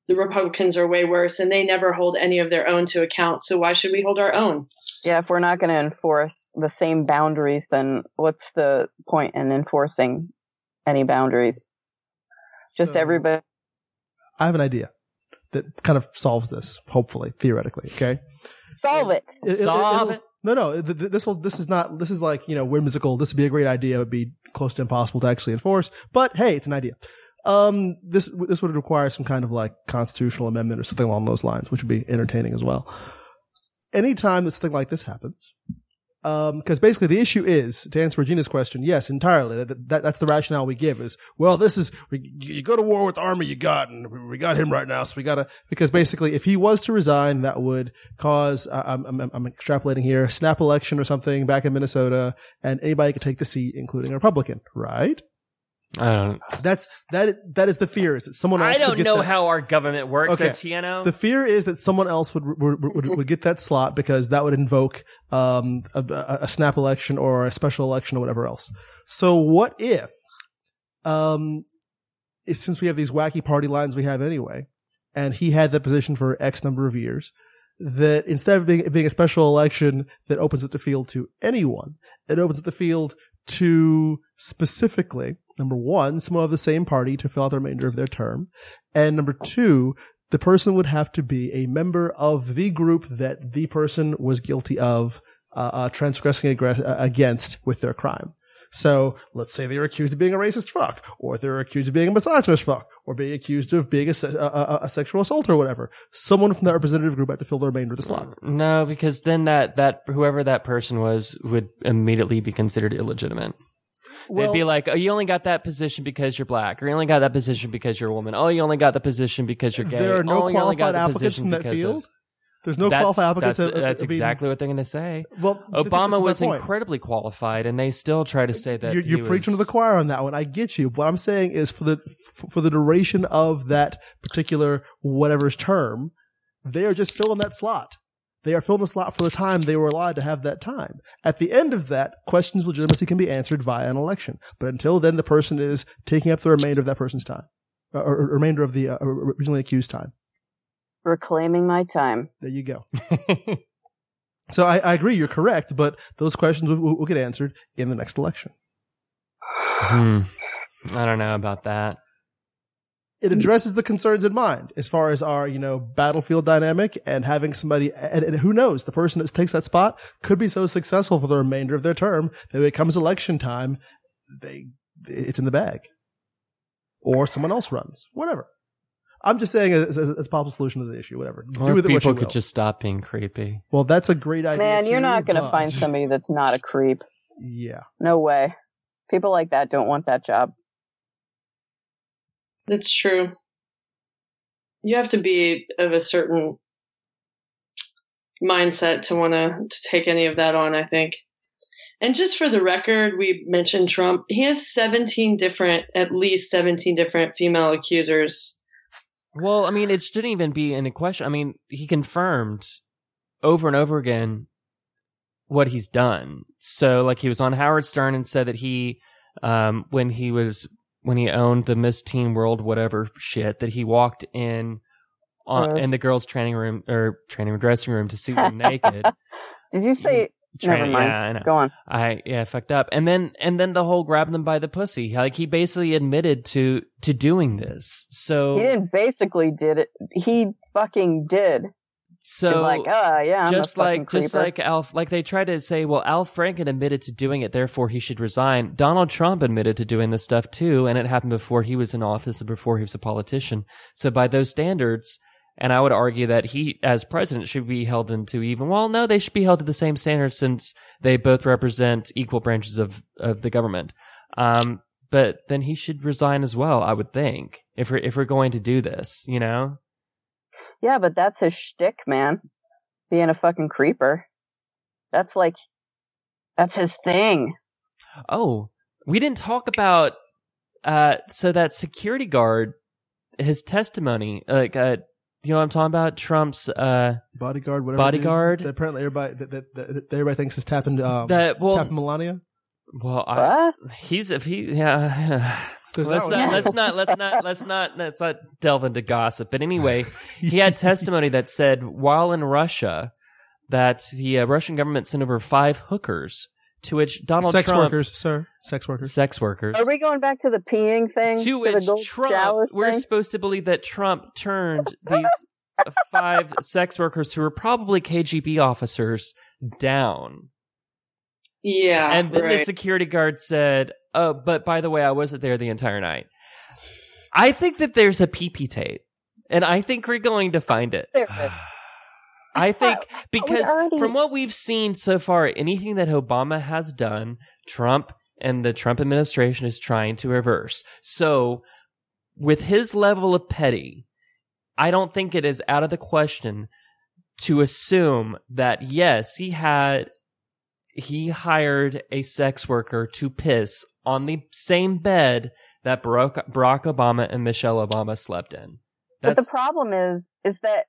the Republicans are way worse and they never hold any of their own to account. So why should we hold our own? Yeah, if we're not going to enforce the same boundaries, then what's the point in enforcing any boundaries? Just So, everybody. I have an idea that kind of solves this, hopefully, theoretically. Okay. Solve it. It- it- Solve it'll- No, no. th- th- This will. This is not. This is like you know whimsical. This would be a great idea. It would be close to impossible to actually enforce. But hey, it's an idea. Um, this this would require some kind of like constitutional amendment or something along those lines, which would be entertaining as well. Anytime that something like this happens, um, because basically the issue is to answer Regina's question. Yes, entirely. That, that, that's the rationale we give is well, this is you go to war with the army you got, and we got him right now, so we gotta because basically if he was to resign, that would cause I'm, I'm I'm extrapolating here snap election or something back in Minnesota, and anybody could take the seat, including a Republican, right? I don't. That's that that is the fear is that someone else I don't could get know that- how our government works, Okay. Etienne. The fear is that someone else would would, would, would get that slot because that would invoke um, a, a- a snap election or a special election or whatever else. So what if, um, since we have these wacky party lines we have anyway, and he had that position for X number of years, that instead of being being a special election that opens up the field to anyone, it opens up the field to specifically number one, someone of the same party to fill out the remainder of their term, and number two, the person would have to be a member of the group that the person was guilty of uh, uh, transgressing uh, against with their crime. So let's say they're accused of being a racist fuck, or they're accused of being a misogynist fuck, or being accused of being a, se- a, a, a sexual assault or whatever. Someone from that representative group had to fill the remainder of the slot. no, because then that that whoever that person was would immediately be considered illegitimate. They'd be like, "Oh, you only got that position because you're black, or you only got that position because you're a woman. Oh, you only got the position because you're gay. there are no oh, you only got qualified applicants from that field. of-" There's no that's, qualified applicants. That's, of- of- uh, that's of being- exactly what they're going to say. Well, Obama was incredibly qualified, and they still try to say that you're, you're preaching to the choir on that one. I get you. What I'm saying is for the for the duration of that particular whatever's term, they are just filling that slot. They are filling the slot for the time they were allowed to have that time. At the end of that, questions of legitimacy can be answered via an election. But until then, the person is taking up the remainder of that person's time, or, or remainder of the uh, originally accused time. Reclaiming my time. There you go. So I, I agree, you're correct, but those questions will, will, will get answered in the next election. Hmm. I don't know about that. It addresses the concerns in mind as far as our, you know, battlefield dynamic and having somebody, and, and who knows, the person that takes that spot could be so successful for the remainder of their term that when it comes election time, they, it's in the bag. or someone else runs. Whatever. I'm just saying as, as, as a possible solution to the issue. Whatever. Or Do with people you could will. just stop being creepy. Well, that's a great idea. Man, you're not going to find somebody that's not a creep. Yeah. No way. People like that don't want that job. That's true. You have to be of a certain mindset to want to to take any of that on, I think. And just for the record, we mentioned Trump. He has 17 different, at least 17 different female accusers. Well, I mean, it shouldn't even be in a question. I mean, he confirmed over and over again what he's done. So, like, he was on Howard Stern and said that he, um, when he was when he owned the Miss Teen World whatever shit, that he walked in on Gross. in the girls' training room or training room dressing room to see them naked. Did you say? Train- Never mind. Yeah, I know. Go on. I yeah, I fucked up. And then and then the whole grab them by the pussy. Like he basically admitted to to doing this. So He didn't basically did it. He fucking did. So like, oh yeah, I'm just like just creeper. like Alf like they try to say, well, Al Franken admitted to doing it, therefore he should resign. Donald Trump admitted to doing this stuff too, and it happened before he was in office and before he was a politician. So by those standards, and I would argue that he, as president, should be held into even. Well, no, they should be held to the same standards since they both represent equal branches of of the government. Um, but then he should resign as well. I would think if we're if we're going to do this, you know. Yeah, but that's his shtick, man. Being a fucking creeper. That's like, that's his thing. Oh, we didn't talk about uh so that security guard his testimony like uh you know what I'm talking about Trump's uh Bodyguard, whatever. Bodyguard? That apparently everybody that, that, that, that everybody thinks is tapping um, that well tapping Melania. well I, What? he's if he yeah There's let's not, let's not let's not let's not let's not delve into gossip but anyway he had testimony that said while in Russia that the uh, Russian government sent over five hookers to which Donald Trump sex Trump workers, sir. Sex workers. sex workers Are we going back to the peeing thing? to the which gold Trump, we're thing? supposed to believe that Trump turned these five sex workers who were probably KGB officers down. Yeah. and then the security guard said, Oh, but by the way, I wasn't there the entire night. I think that there's a PP tape, and I think we're going to find it. There it is. I think because already- from what we've seen so far, anything that Obama has done, Trump and the Trump administration is trying to reverse. So, with his level of petty, I don't think it is out of the question to assume that yes, he had he hired a sex worker to piss on the same bed that Barack, Barack Obama and Michelle Obama slept in. But the problem is, is that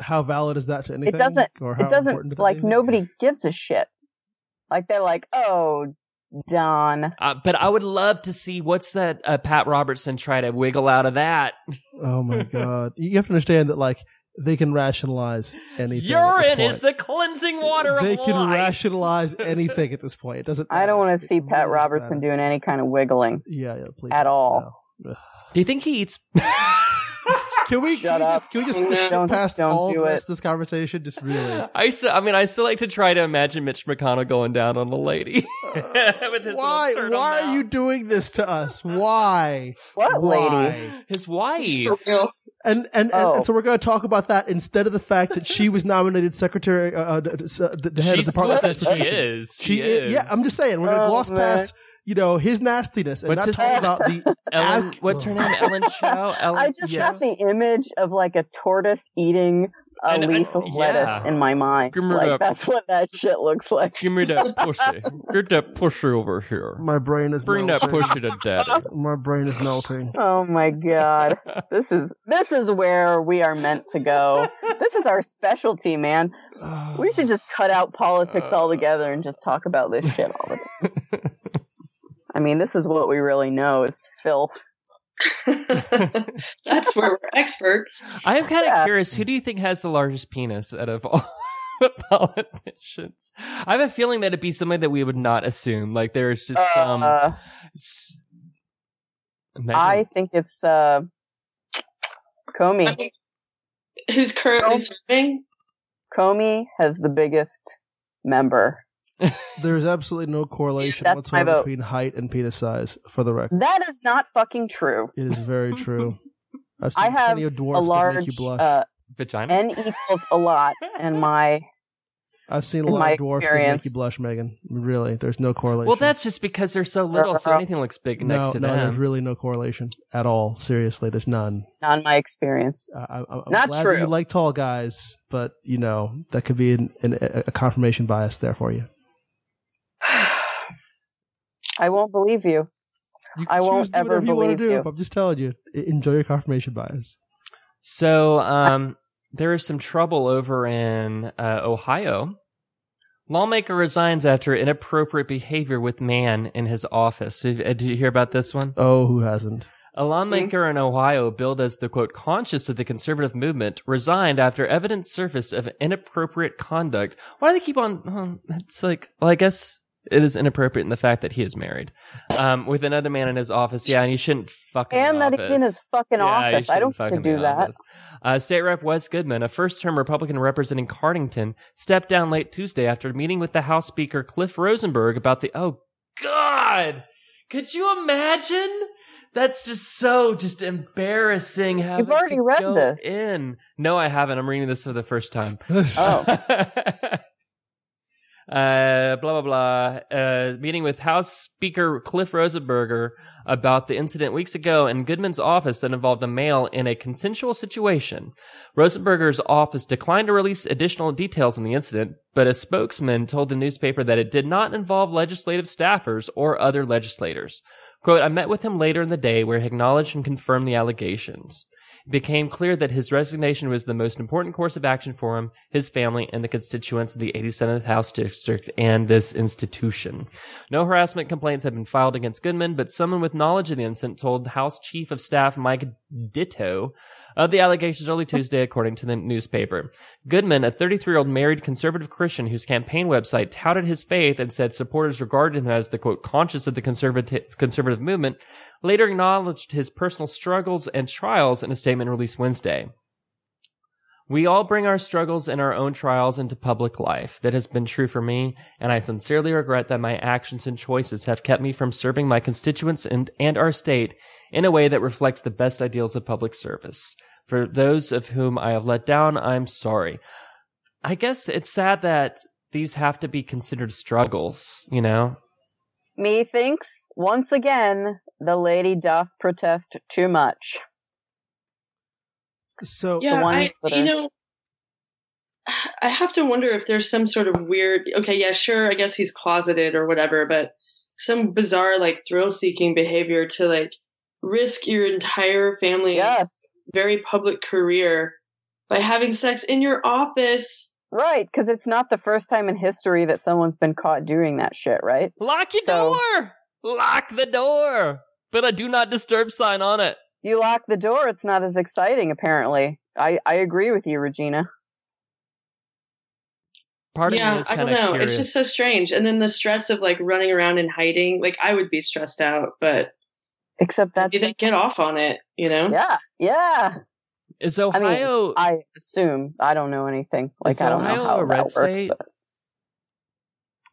How valid is that to anything? it doesn't, Or how it doesn't, important to that like anything? nobody gives a shit. Like they're like, oh, Don. Uh, but I would love to see what's that uh, Pat Robertson try to wiggle out of that. Oh my god! You have to understand that like they can rationalize anything. at this Urine is the cleansing water They of can life. rationalize anything at this point. It doesn't. I don't want to see really Pat doesn't Robertson matter. doing any kind of wiggling. Yeah, yeah, please at all. No. Do you think he eats? Can we? Shut can we up. just, can we just, No. just skip Don't- past don't all do the rest it. of this conversation? Just really. I still, I mean, I still like to try to imagine Mitch McConnell going down on the lady uh, with his Why? Why are mouth. you doing this to us? Why? What Why? lady? his wife? For real. And and, and, Oh. and so we're going to talk about that instead of the fact that she was nominated secretary, uh, uh, d- d- s- uh, the the head of She's the Department of Transportation. she is. She is. Yeah, I'm just saying we're going to Oh, gloss man. past you know his nastiness and What's not his talk name? about the Ellen. ac- What's her name? Ellen Chao. Ellen. I just yes. have the image of like a tortoise eating a And- leaf of yeah. lettuce in my mind. Give me Like that. that's what that shit looks like. Give me that pussy. Get that pussy over here. My brain is Bring that melting. pussy to daddy. My brain is melting. Oh my god. This is this is where we are meant to go. This is our specialty, man. We should just cut out politics uh, altogether and just talk about this shit all the time. I mean, this is what we really know is filth. That's where we're experts. I am kind of Yeah. curious. Who do you think has the largest penis out of all the politicians? I have a feeling that it'd be somebody that we would not assume. Like there's just some. Uh, s- Megan? I think it's uh Comey. I mean, who's currently serving? Comey has the biggest member. There's absolutely no correlation whatsoever between height and penis size, for the record. That is not fucking true. It is very true. I've seen I have plenty of a dwarfs that make you blush. uh, Vagina. n equals a lot, and my I've seen a in lot my of dwarfs that make experience- you blush, Megan. Really, there's no correlation. well, that's just because they're so little, so anything looks big no, next to them. no. There's them. really no correlation at all. Seriously, there's none. not my experience. I, I, I'm Not glad that you like tall guys, but you know that could be an, an, a confirmation bias there for you. I won't believe you. You I won't choose to do ever whatever you want to believe do. you. but I'm just telling you, enjoy your confirmation bias. So, um, there is some trouble over in uh, Ohio. Lawmaker resigns after inappropriate behavior with man in his office. Uh, Did you hear about this one? Oh, who hasn't? A lawmaker in Ohio, billed as the quote conscious of the conservative movement, resigned after evidence surfaced of inappropriate conduct. Why do they keep on? It's like, well, I guess it is inappropriate in the fact that he is married um, with another man in his office. Yeah, and he shouldn't fucking. And that office. he's in his fucking Yeah, office. I don't shouldn't to fucking do that. Uh, State Rep Wes Goodman, a first-term Republican representing Cardington, stepped down late Tuesday after meeting with the House Speaker Cliff Rosenberger about the. Oh God! Could you imagine? That's just so just embarrassing. Having already to read go this. In no, I haven't. I'm reading this for the first time. Oh. uh, blah blah blah. Uh, meeting with House Speaker Cliff Rosenberger about the incident weeks ago in Goodman's office that involved a male in a consensual situation. Rosenberger's office declined to release additional details on the incident, but a spokesman told the newspaper that it did not involve legislative staffers or other legislators. Quote, I met with him later in the day where he acknowledged and confirmed the allegations. It became clear that his resignation was the most important course of action for him, his family, and the constituents of the 87th House District and this institution. No harassment complaints have been filed against Goodman, but someone with knowledge of the incident told House Chief of Staff Mike Dittoe of the allegations early Tuesday, according to the newspaper. Goodman, a 33 year old married conservative Christian whose campaign website touted his faith and said supporters regarded him as the quote, conscious of the conservative, conservative movement, later acknowledged his personal struggles and trials in a statement released Wednesday. We all bring our struggles and our own trials into public life. That has been true for me, and I sincerely regret that my actions and choices have kept me from serving my constituents and, and our state in a way that reflects the best ideals of public service. For those of whom I have let down, I'm sorry. I guess it's sad that these have to be considered struggles, you know? Methinks, once again, the lady doth protest too much. So Yeah, ones I, that you are- know, I have to wonder if there's some sort of weird. Okay, yeah, sure. I guess he's closeted or whatever, but some bizarre like thrill-seeking behavior to like risk your entire family, Yes, very public career by having sex in your office. right, because it's not the first time in history that someone's been caught doing that shit, right? Lock your So- door! Lock the door! Put a do not disturb sign on it. You lock the door, it's not as exciting, apparently. I, I agree with you, Regina. Part of me yeah, is I don't know. curious. It's just so strange. And then the stress of like running around and hiding. Like I would be stressed out, but Except that's maybe they get off on it. You know? yeah, yeah. Is I mean, Ohio? I assume I don't know anything. Like Is I don't Ohio know how a that red works. state? but-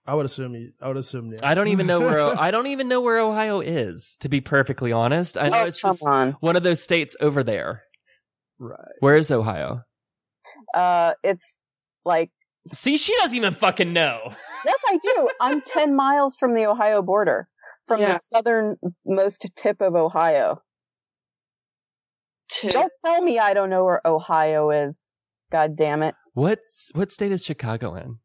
I would assume you. I would assume yes. I don't even know where I don't even know where Ohio is. To be perfectly honest, I know oh, it's just on. one of those states over there. right. Where is Ohio? Uh, it's like See, she doesn't even fucking know. yes, I do. I'm ten miles from the Ohio border, from Yeah. the southernmost tip of Ohio. To- Don't tell me I don't know where Ohio is. God damn it. What's what state is Chicago in?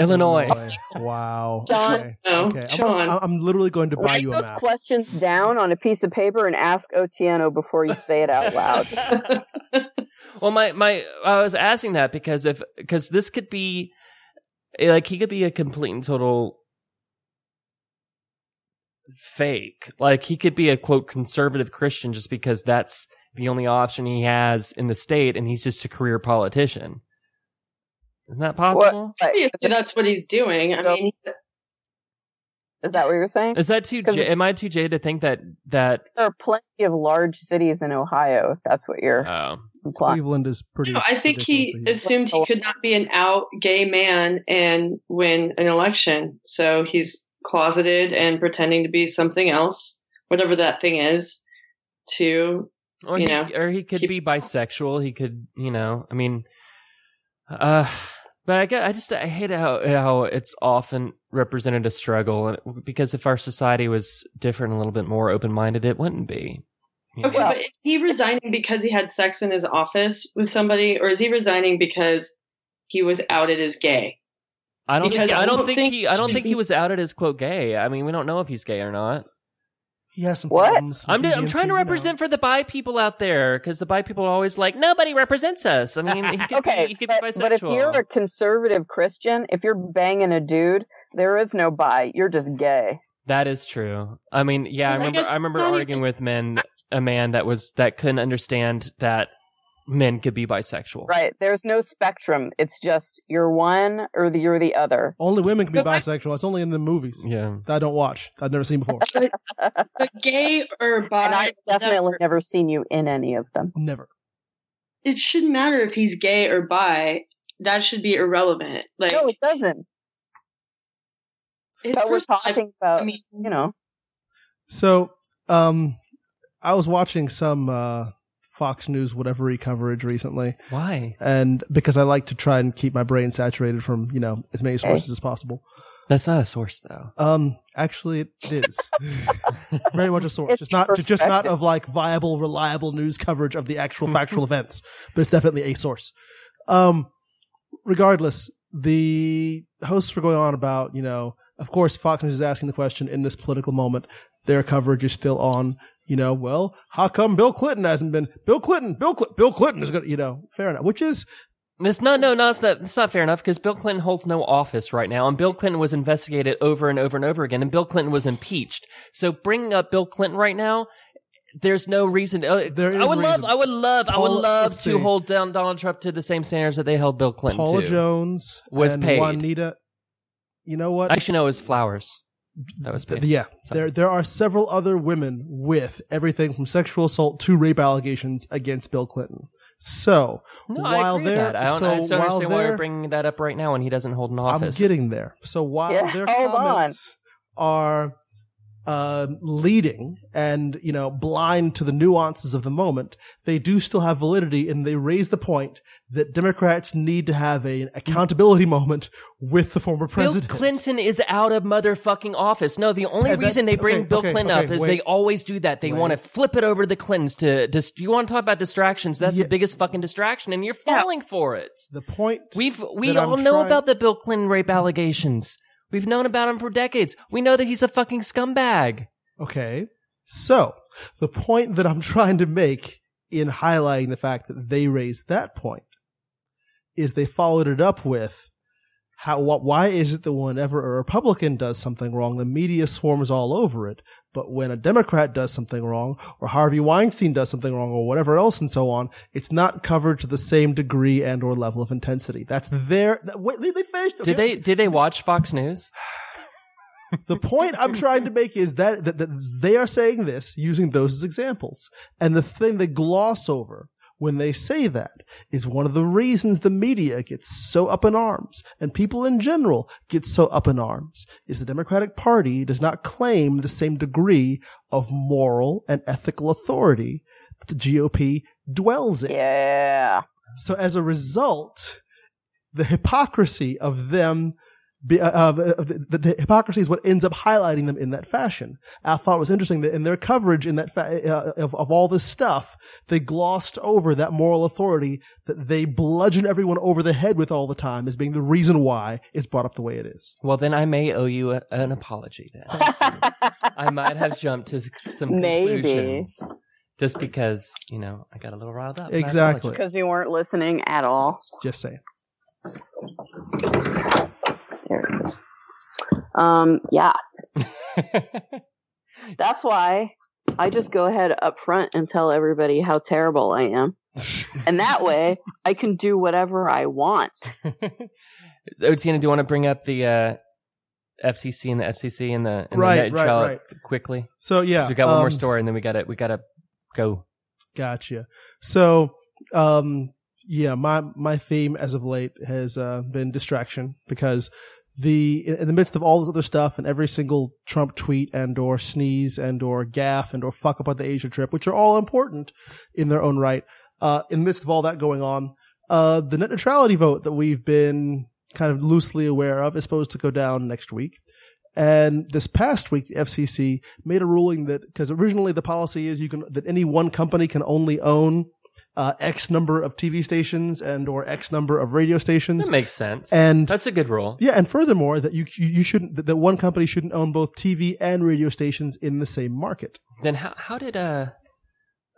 Illinois. Wow. John, okay. no, okay. I'm- Sean. I'm, I'm literally going to buy Write you a those map. questions down on a piece of paper and ask Otieno before you say it out loud. Well, my my I was asking that because if because this could be like he could be a complete and total fake. Like he could be a quote conservative Christian just because that's the only option he has in the state, and he's just a career politician. Isn't that possible? Right. Yeah, that's what he's doing. I mean, he's, Is that what you're saying? Is that too? J- am I too jaded to think that that? There are plenty of large cities in Ohio. If that's what you're. Oh, implying. Cleveland is pretty. No, I think he assumed he could not be an out gay man and win an election. So he's closeted and pretending to be something else, whatever that thing is, to or you he, know, or he could be bisexual. He could, you know, I mean, uh, but I get, I just, I hate how how it's often represented a struggle, and because if our society was different, a little bit more open minded, it wouldn't be. you Okay, know? but is he resigning because he had sex in his office with somebody, or is he resigning because he was outed as gay? I don't think, because I I don't don't think think he, I don't think he was outed as quote gay. I mean, we don't know if he's gay or not. He has some What? problems. I'm, I'm trying to you know. represent for the bi people out there because the bi people are always like nobody represents us. I mean, he could Okay, be, he could but, be bisexual. but if you're a conservative Christian, if you're banging a dude, there is no bi. You're just gay. That is true. I mean, yeah, I Well, I remember. guess I remember it's arguing even- with men, a man that was that couldn't understand that men could be bisexual. Right. There's no spectrum. It's just you're one or the, you're the other. Only women can be But I- bisexual. It's only in the movies Yeah. that I don't watch. I've never seen before. But gay or bi, And I've definitely never- never seen you in any of them. never. it shouldn't matter if he's gay or bi. That should be irrelevant. Like No, it doesn't. his But we're talking about, I mean, you know, So, um, I was watching some uh, Fox News whatever coverage recently, Why? and because I like to try and keep my brain saturated from you know as many sources as possible. That's not a source, though. Um, actually, it is very much a source. It's Just not just not of like viable, reliable news coverage of the actual factual events, but it's definitely a source. Um, regardless, the hosts were going on about you know, of course, Fox News is asking the question in this political moment. Their coverage is still on. You know, well, how come Bill Clinton hasn't been? Bill Clinton, Bill Clinton, Bill Clinton is going to, you know, fair enough. Which is It's not. No, no, it's not. It's not fair enough because Bill Clinton holds no office right now, and Bill Clinton was investigated over and over and over again, and Bill Clinton was impeached. So bringing up Bill Clinton right now. There's no reason. Uh, There is I would reason. love. I would love. I would love to see. hold down Donald Trump to the same standards that they held Bill Clinton Paula to. Jones was paid. Juanita. You know what? Actually, no, it was Flowers. That was Th- paid. Yeah, there there are several other women with everything from sexual assault to rape allegations against Bill Clinton. So No, while I agree they're that. I don't, so I don't while understand why they're we're bringing that up right now when he doesn't hold an office. I'm getting there. So while Yeah, their hold on. comments are uh, leading and you know blind to the nuances of the moment, they do still have validity, and they raise the point that Democrats need to have a, an accountability moment with the former president. Bill president. Clinton is out of motherfucking office. No, the only And reason they bring okay, Bill okay, Clinton okay, up is wait. they always do that. They want to flip it over to the Clintons to dis- you want to talk about distractions. That's Yeah. the biggest fucking distraction and you're falling for it. The point We've we that I'm all know trying- about the Bill Clinton rape allegations. We've known about him for decades. We know that he's a fucking scumbag. Okay. So the point that I'm trying to make in highlighting the fact that they raised that point is they followed it up with how, what, why is it that whenever a Republican does something wrong, the media swarms all over it, but when a Democrat does something wrong, or Harvey Weinstein does something wrong, or whatever else and so on, it's not covered to the same degree and or level of intensity. That's their, that, wait, they, they finished. Did they did they watch Fox News? The point I'm trying to make is that, that, that they are saying this using those as examples. And the thing they gloss over when they say that is one of the reasons the media gets so up in arms and people in general get so up in arms is the Democratic Party does not claim the same degree of moral and ethical authority that the GOP dwells in. yeah. So as a result, the hypocrisy of them, be, uh, of, of the, the hypocrisy is what ends up highlighting them in that fashion. I thought it was interesting that in their coverage in that fa- uh, of, of all this stuff, they glossed over that moral authority that they bludgeon everyone over the head with all the time as being the reason why it's brought up the way it is. Well, then I may owe you a, an apology. Then I might have jumped to some Maybe. conclusions just because you know I got a little riled up. Exactly. Because you weren't listening at all. Just saying. There it is. Um, yeah. That's why I just go ahead up front and tell everybody how terrible I am. And that way I can do whatever I want. Otieno, do you want to bring up the uh, FTC and the FCC and the, and Right, the right, right. quickly? So yeah, we got one more um, story, and then we got to we got to go. Gotcha. So Um, yeah, my my theme as of late has uh, been distraction because the in the midst of all this other stuff and every single Trump tweet and or sneeze and or gaff and or fuck on the Asia trip, which are all important in their own right. Uh, in the midst of all that going on, uh, the net neutrality vote that we've been kind of loosely aware of is supposed to go down next week. And this past week, the FCC made a ruling that because originally the policy is you can that any one company can only own uh, X number of TV stations and or X number of radio stations. That makes sense. And- that's a good rule. Yeah, and furthermore, that you you shouldn't that one company shouldn't own both TV and radio stations in the same market. Then how how did uh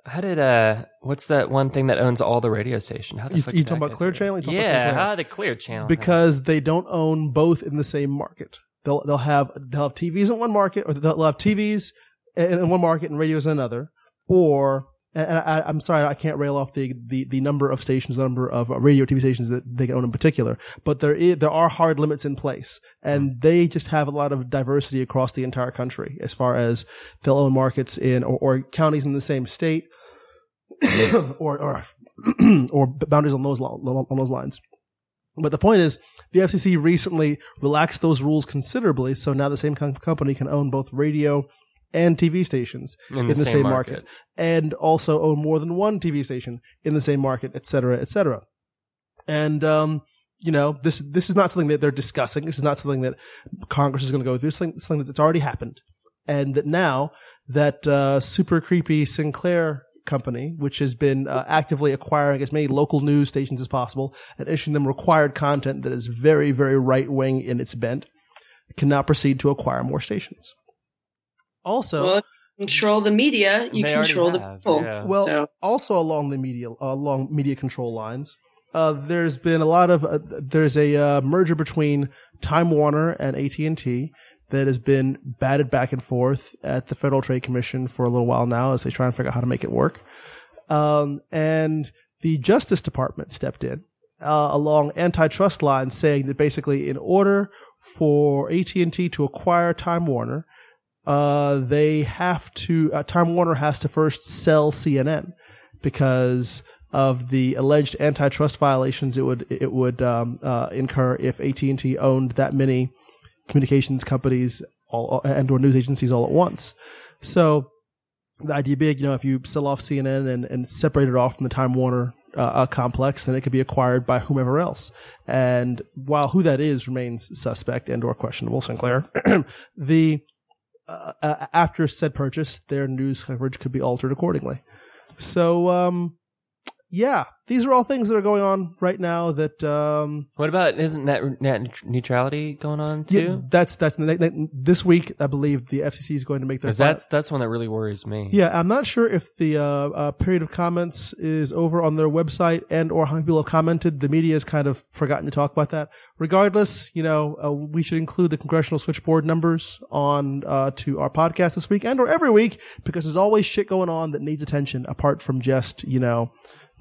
how did uh what's that one thing that owns all the radio station? How the You- fuck you talking about Clear? Channel? You Yeah, how the Clear Channel? because they don't own both in the same market. They'll they'll have they'll have TVs in one market, or they'll have TVs in, in one market and radios in another. Or and I, I'm sorry, I can't rail off the, the, the number of stations, the number of uh, radio TV stations that they can own in particular. But there is there are hard limits in place, and they just have a lot of diversity across the entire country as far as they'll own markets in or, or counties in the same state, or or or boundaries on those on those lines. But the point is, the FCC recently relaxed those rules considerably, so now the same company can own both radio and TV stations In the same market. and also own more than one TV station in the same market, et cetera, et cetera. And, um, you know, this, this is not something that they're discussing. This is not something that Congress is going to go through. It's something, something that's already happened. And that now that, uh, super creepy Sinclair company, which has been uh, actively acquiring as many local news stations as possible and issuing them required content that is very, very right wing in its bent, can now proceed to acquire more stations. Also, Well, control the media, you control the have, people. yeah. well, So- also along the media, uh, along media control lines, uh, there's been a lot of uh, there's a uh, merger between Time Warner and AT and T that has been batted back and forth at the Federal Trade Commission for a little while now as they try and figure out how to make it work. Um, and the Justice Department stepped in uh, along antitrust lines, saying that basically, in order for AT and T to acquire Time Warner, uh, they have to uh, Time Warner has to first sell CNN because of the alleged antitrust violations it would it would um, uh, incur if AT and T owned that many communications companies all, and or news agencies all at once. So the idea being, you know, if you sell off CNN and, and separate it off from the Time Warner uh, uh, complex, then it could be acquired by whomever else. And while who that is remains suspect and or questionable, Sinclair, the uh, uh, after said purchase, their news coverage could be altered accordingly. So, um, yeah, these are all things that are going on right now. That um, What about isn't net, net neutrality going on yeah, too? that's that's this week. I believe the FCC is going to make their that's that's one that really worries me. Yeah, I'm not sure if the uh, uh, period of comments is over on their website and or how many people have commented. The media has kind of forgotten to talk about that. Regardless, you know, uh, we should include the congressional switchboard numbers on uh, to our podcast this week and or every week because there's always shit going on that needs attention apart from just you know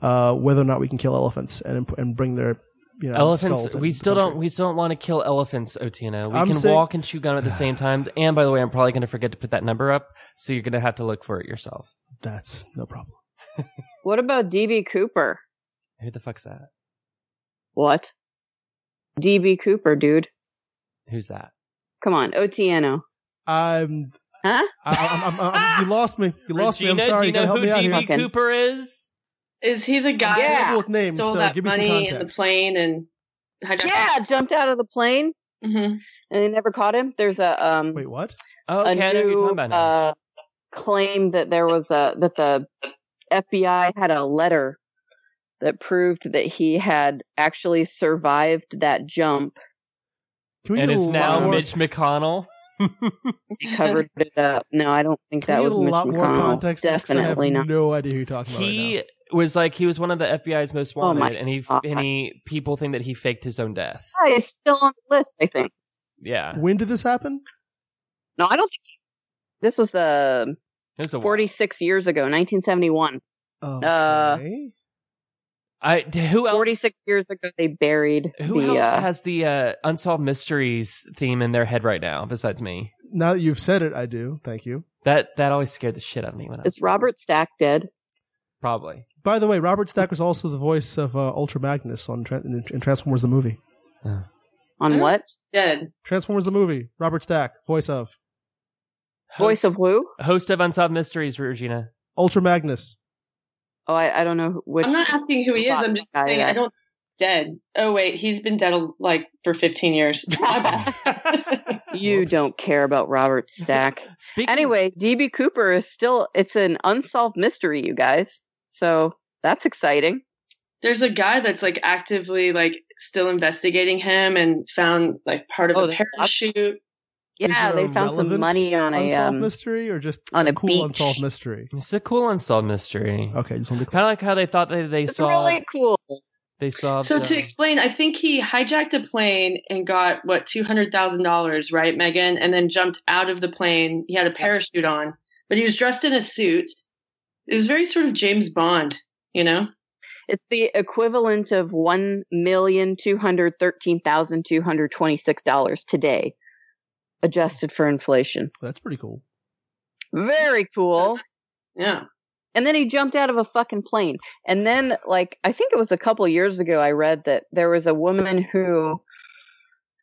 uh, whether or not we can kill elephants and and bring their you know Elephants. We still don't. We still don't want to kill elephants, Otieno. We I'm can saying- walk and chew gum at the same time. And by the way, I'm probably going to forget to put that number up, so you're going to have to look for it yourself. That's no problem. What about DB Cooper? Who the fuck's that? What? DB Cooper, dude. Who's that? Come on, Otieno. I'm. Huh? I, I'm, I'm, I'm, you lost me. You lost me. I'm Regina, sorry. Do you gotta know help who me out here. DB Fucking- Cooper is? Is he the guy Yeah. with names, stole so that give me some money in the plane and hijacked? Yeah, jumped out of the plane hmm and they never caught him. There's a um Wait, what? Oh, a okay, I know you're new talking about now. uh, claim that there was a that the FBI had a letter that proved that he had actually survived that jump, Can we and get it's now more, Mitch McConnell. covered it up. No, I don't think Can that was get a Mitch lot more McConnell. context? Because I have Definitely not. no idea who you're talking about he right was like he was one of the FBI's most Oh wanted, and he God. and he people think that he faked his own death. Yeah, he's still on the list, I think. Yeah. When did this happen? No, I don't think this was the was a while. 46 years ago, 1971. Okay. Uh, I who else? 46 years ago, they buried Who the. else uh, has the uh, unsolved mysteries theme in their head right now besides me? now that you've said it, I do. Thank you. That that always scared the shit out of me when I was is Robert Stack dead? Probably. By the way, Robert Stack was also the voice of uh, Ultra Magnus on Tran in, in Transformers the movie. On what? Dead. Transformers the movie. Robert Stack, voice of Voice of who? Host of Unsolved Mysteries, Regina. Ultra Magnus. Oh, I, I don't know which. I'm not asking who he is. I'm just Guy saying I don't. Dead. Oh wait, he's been dead like for 15 years. You Whoops. don't care about Robert Stack. Speaking anyway, DB Cooper is still it's an unsolved mystery, you guys. So that's exciting. There's a guy that's like actively like still investigating him and found like part of Oh, a parachute. Yeah, they found some money on a unsolved um, mystery or just on a a cool beach. unsolved mystery. it's a cool unsolved mystery. Okay, just want to be Kind of like how they thought they they It's solved. really cool. They solved. So to uh, explain, I think he hijacked a plane and got what two hundred thousand dollars, right, Megan? And then jumped out of the plane. He had a parachute on, but he was dressed in a suit. It was very sort of James Bond, you know. It's the equivalent of one million two hundred thirteen thousand two hundred twenty six dollars today, adjusted for inflation. That's pretty cool. Very cool. Yeah. And then he jumped out of a fucking plane. And then, like, I think it was a couple years ago, I read that there was a woman who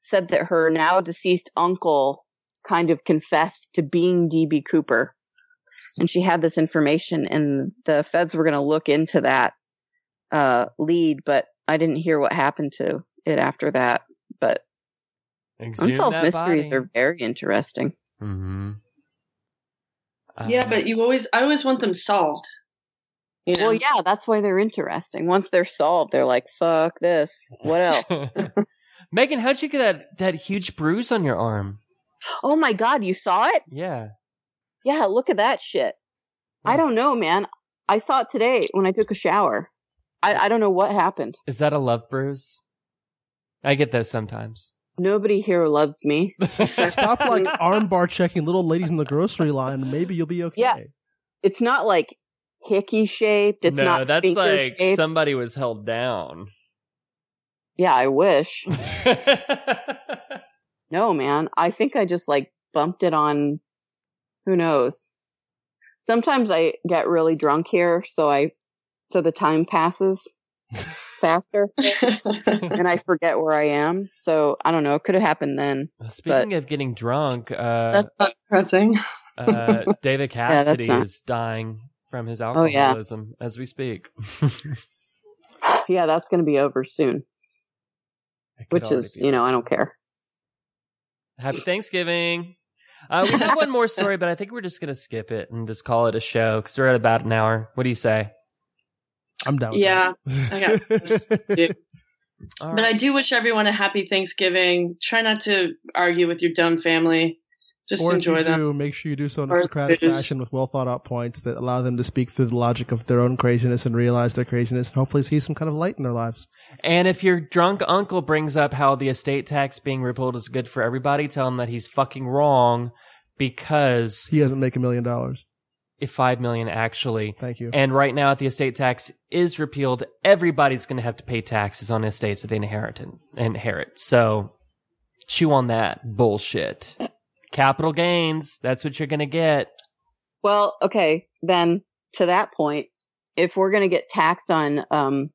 said that her now deceased uncle kind of confessed to being DB Cooper. And she had this information, and the feds were going to look into that uh, lead, but I didn't hear what happened to it after that. But exhumed unsolved mysteries body. are very interesting. Mhm. Yeah, Uh, but you always, I always want them solved. You know? Well, yeah, that's why they're interesting. Once they're solved, they're like, fuck this. What else? Megan, how'd you get that that huge bruise on your arm? oh my God, you saw it? Yeah. Yeah, look at that shit. I hmm. don't know, man. I saw it today when I took a shower. I, I don't know what happened. Is that a love bruise? I get those sometimes. Nobody here loves me. Stop like armbar checking little ladies in the grocery line. Maybe you'll be okay. Yeah. It's not like hickey shaped. It's no, not that's like shaped. somebody was held down. Yeah, I wish. No, man. I think I just like bumped it on who knows. Sometimes I get really drunk here, so I so the time passes faster and I forget where I am. So I don't know. It could have happened then. Speaking of getting drunk, uh, That's not depressing. uh, David that's Cassidy not- is dying from his Oh, yeah. alcoholism as we speak. Yeah, that's going to be over soon, which is, you know, I don't care. Happy Thanksgiving. Uh, we have one more story, but I think we're just going to skip it and just call it a show because we're at about an hour. What do you say? I'm down. With Yeah, that. I got things to do. All But I do wish everyone a happy Thanksgiving. Try not to argue with your dumb family. Just or if enjoy you them. do, make sure you do so in a Or Socratic booze. fashion with well thought out points that allow them to speak through the logic of their own craziness and realize their craziness and hopefully see some kind of light in their lives. And if your drunk uncle brings up how the estate tax being repealed is good for everybody, tell him that he's fucking wrong because He doesn't make a million dollars. if five million actually. Thank you. And right now, if the estate tax is repealed, everybody's going to have to pay taxes on estates that they inherit. Inherit. So chew on that bullshit. Capital gains. That's what you're going to get. Well, okay, then to that point, if we're going to get taxed on um,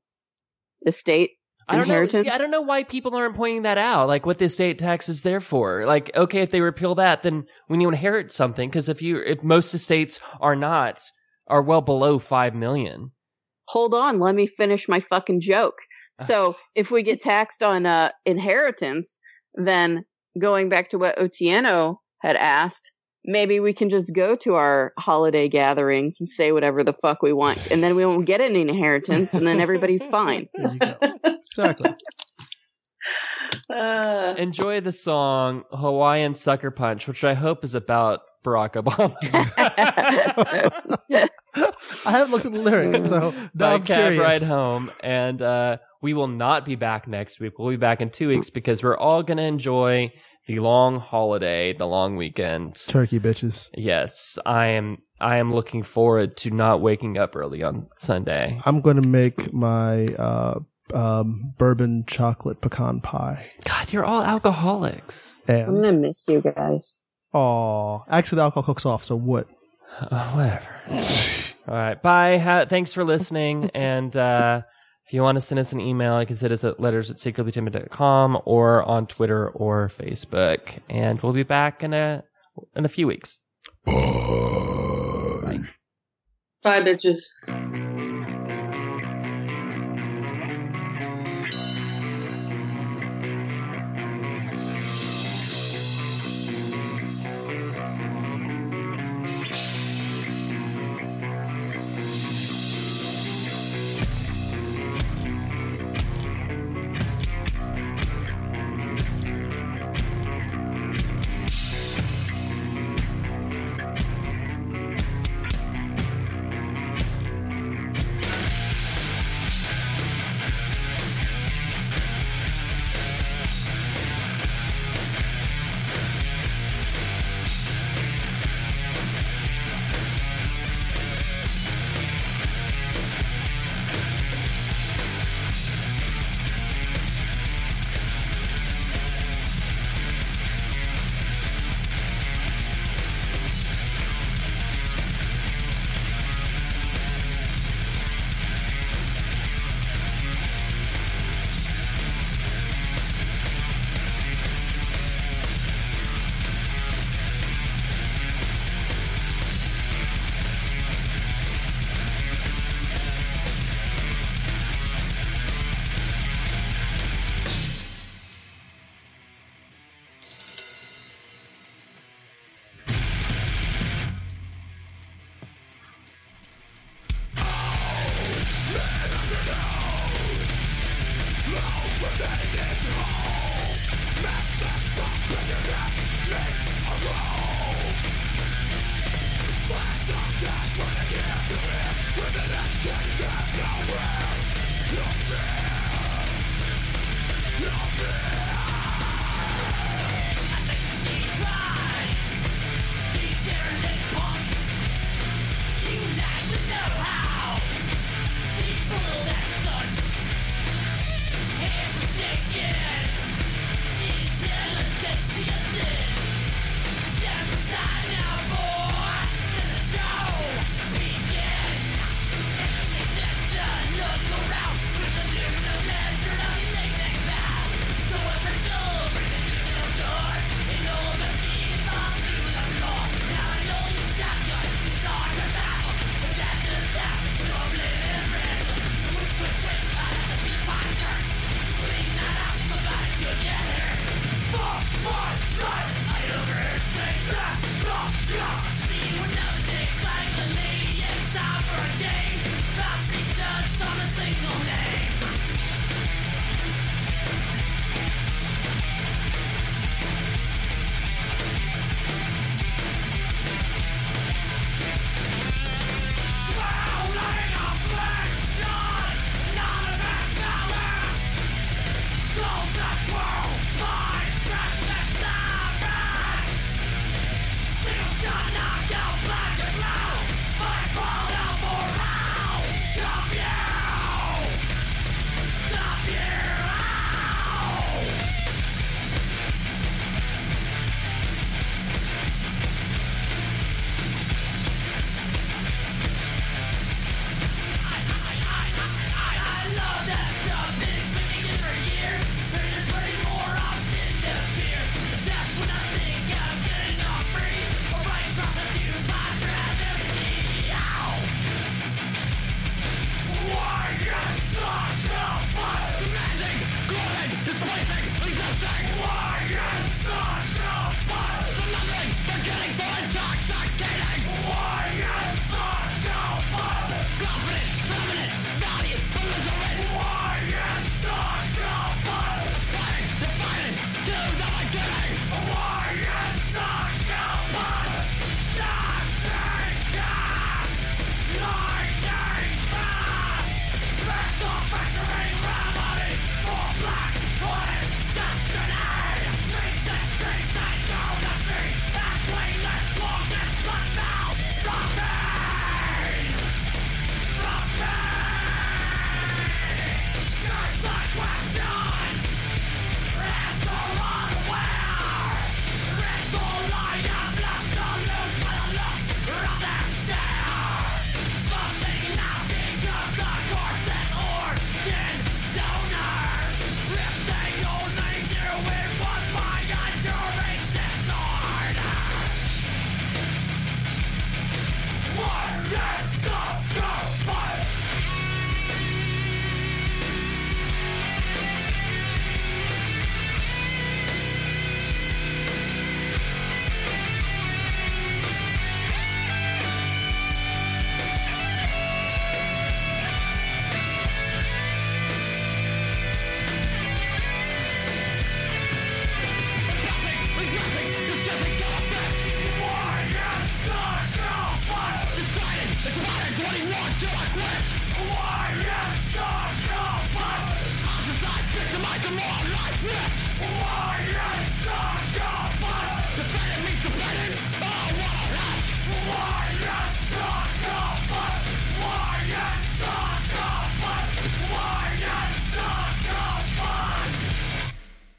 estate I don't know. inheritance, See, I don't know why people aren't pointing that out. Like what the estate tax is there for. Like, okay, if they repeal that, then when you inherit something, because if you, if most estates are not, are well below five million. hold on, let me finish my fucking joke. Uh. So if we get taxed on uh, inheritance, then going back to what Otieno had asked, maybe we can just go to our holiday gatherings and say whatever the fuck we want, and then we won't get any inheritance, and then everybody's fine. There you go. exactly. Uh, Enjoy the song Hawaiian Sucker Punch, which I hope is about Barack Obama. I haven't looked at the lyrics, so now by I'm cab curious. ride home, and uh, we will not be back next week. We'll be back in two weeks because we're all going to enjoy the long holiday, the long weekend. Turkey bitches. Yes, I am. I am looking forward to not waking up early on Sunday. I'm going to make my uh, um, bourbon chocolate pecan pie. God, you're all alcoholics. I'm gonna miss you guys. oh, actually, the alcohol cooks off. So what? Uh, whatever. All right. Bye. Ha- thanks for listening. and uh, if you want to send us an email, you can send us at letters at secretlytimid.com or on Twitter or Facebook. And we'll be back in a in a few weeks. Bye, bitches.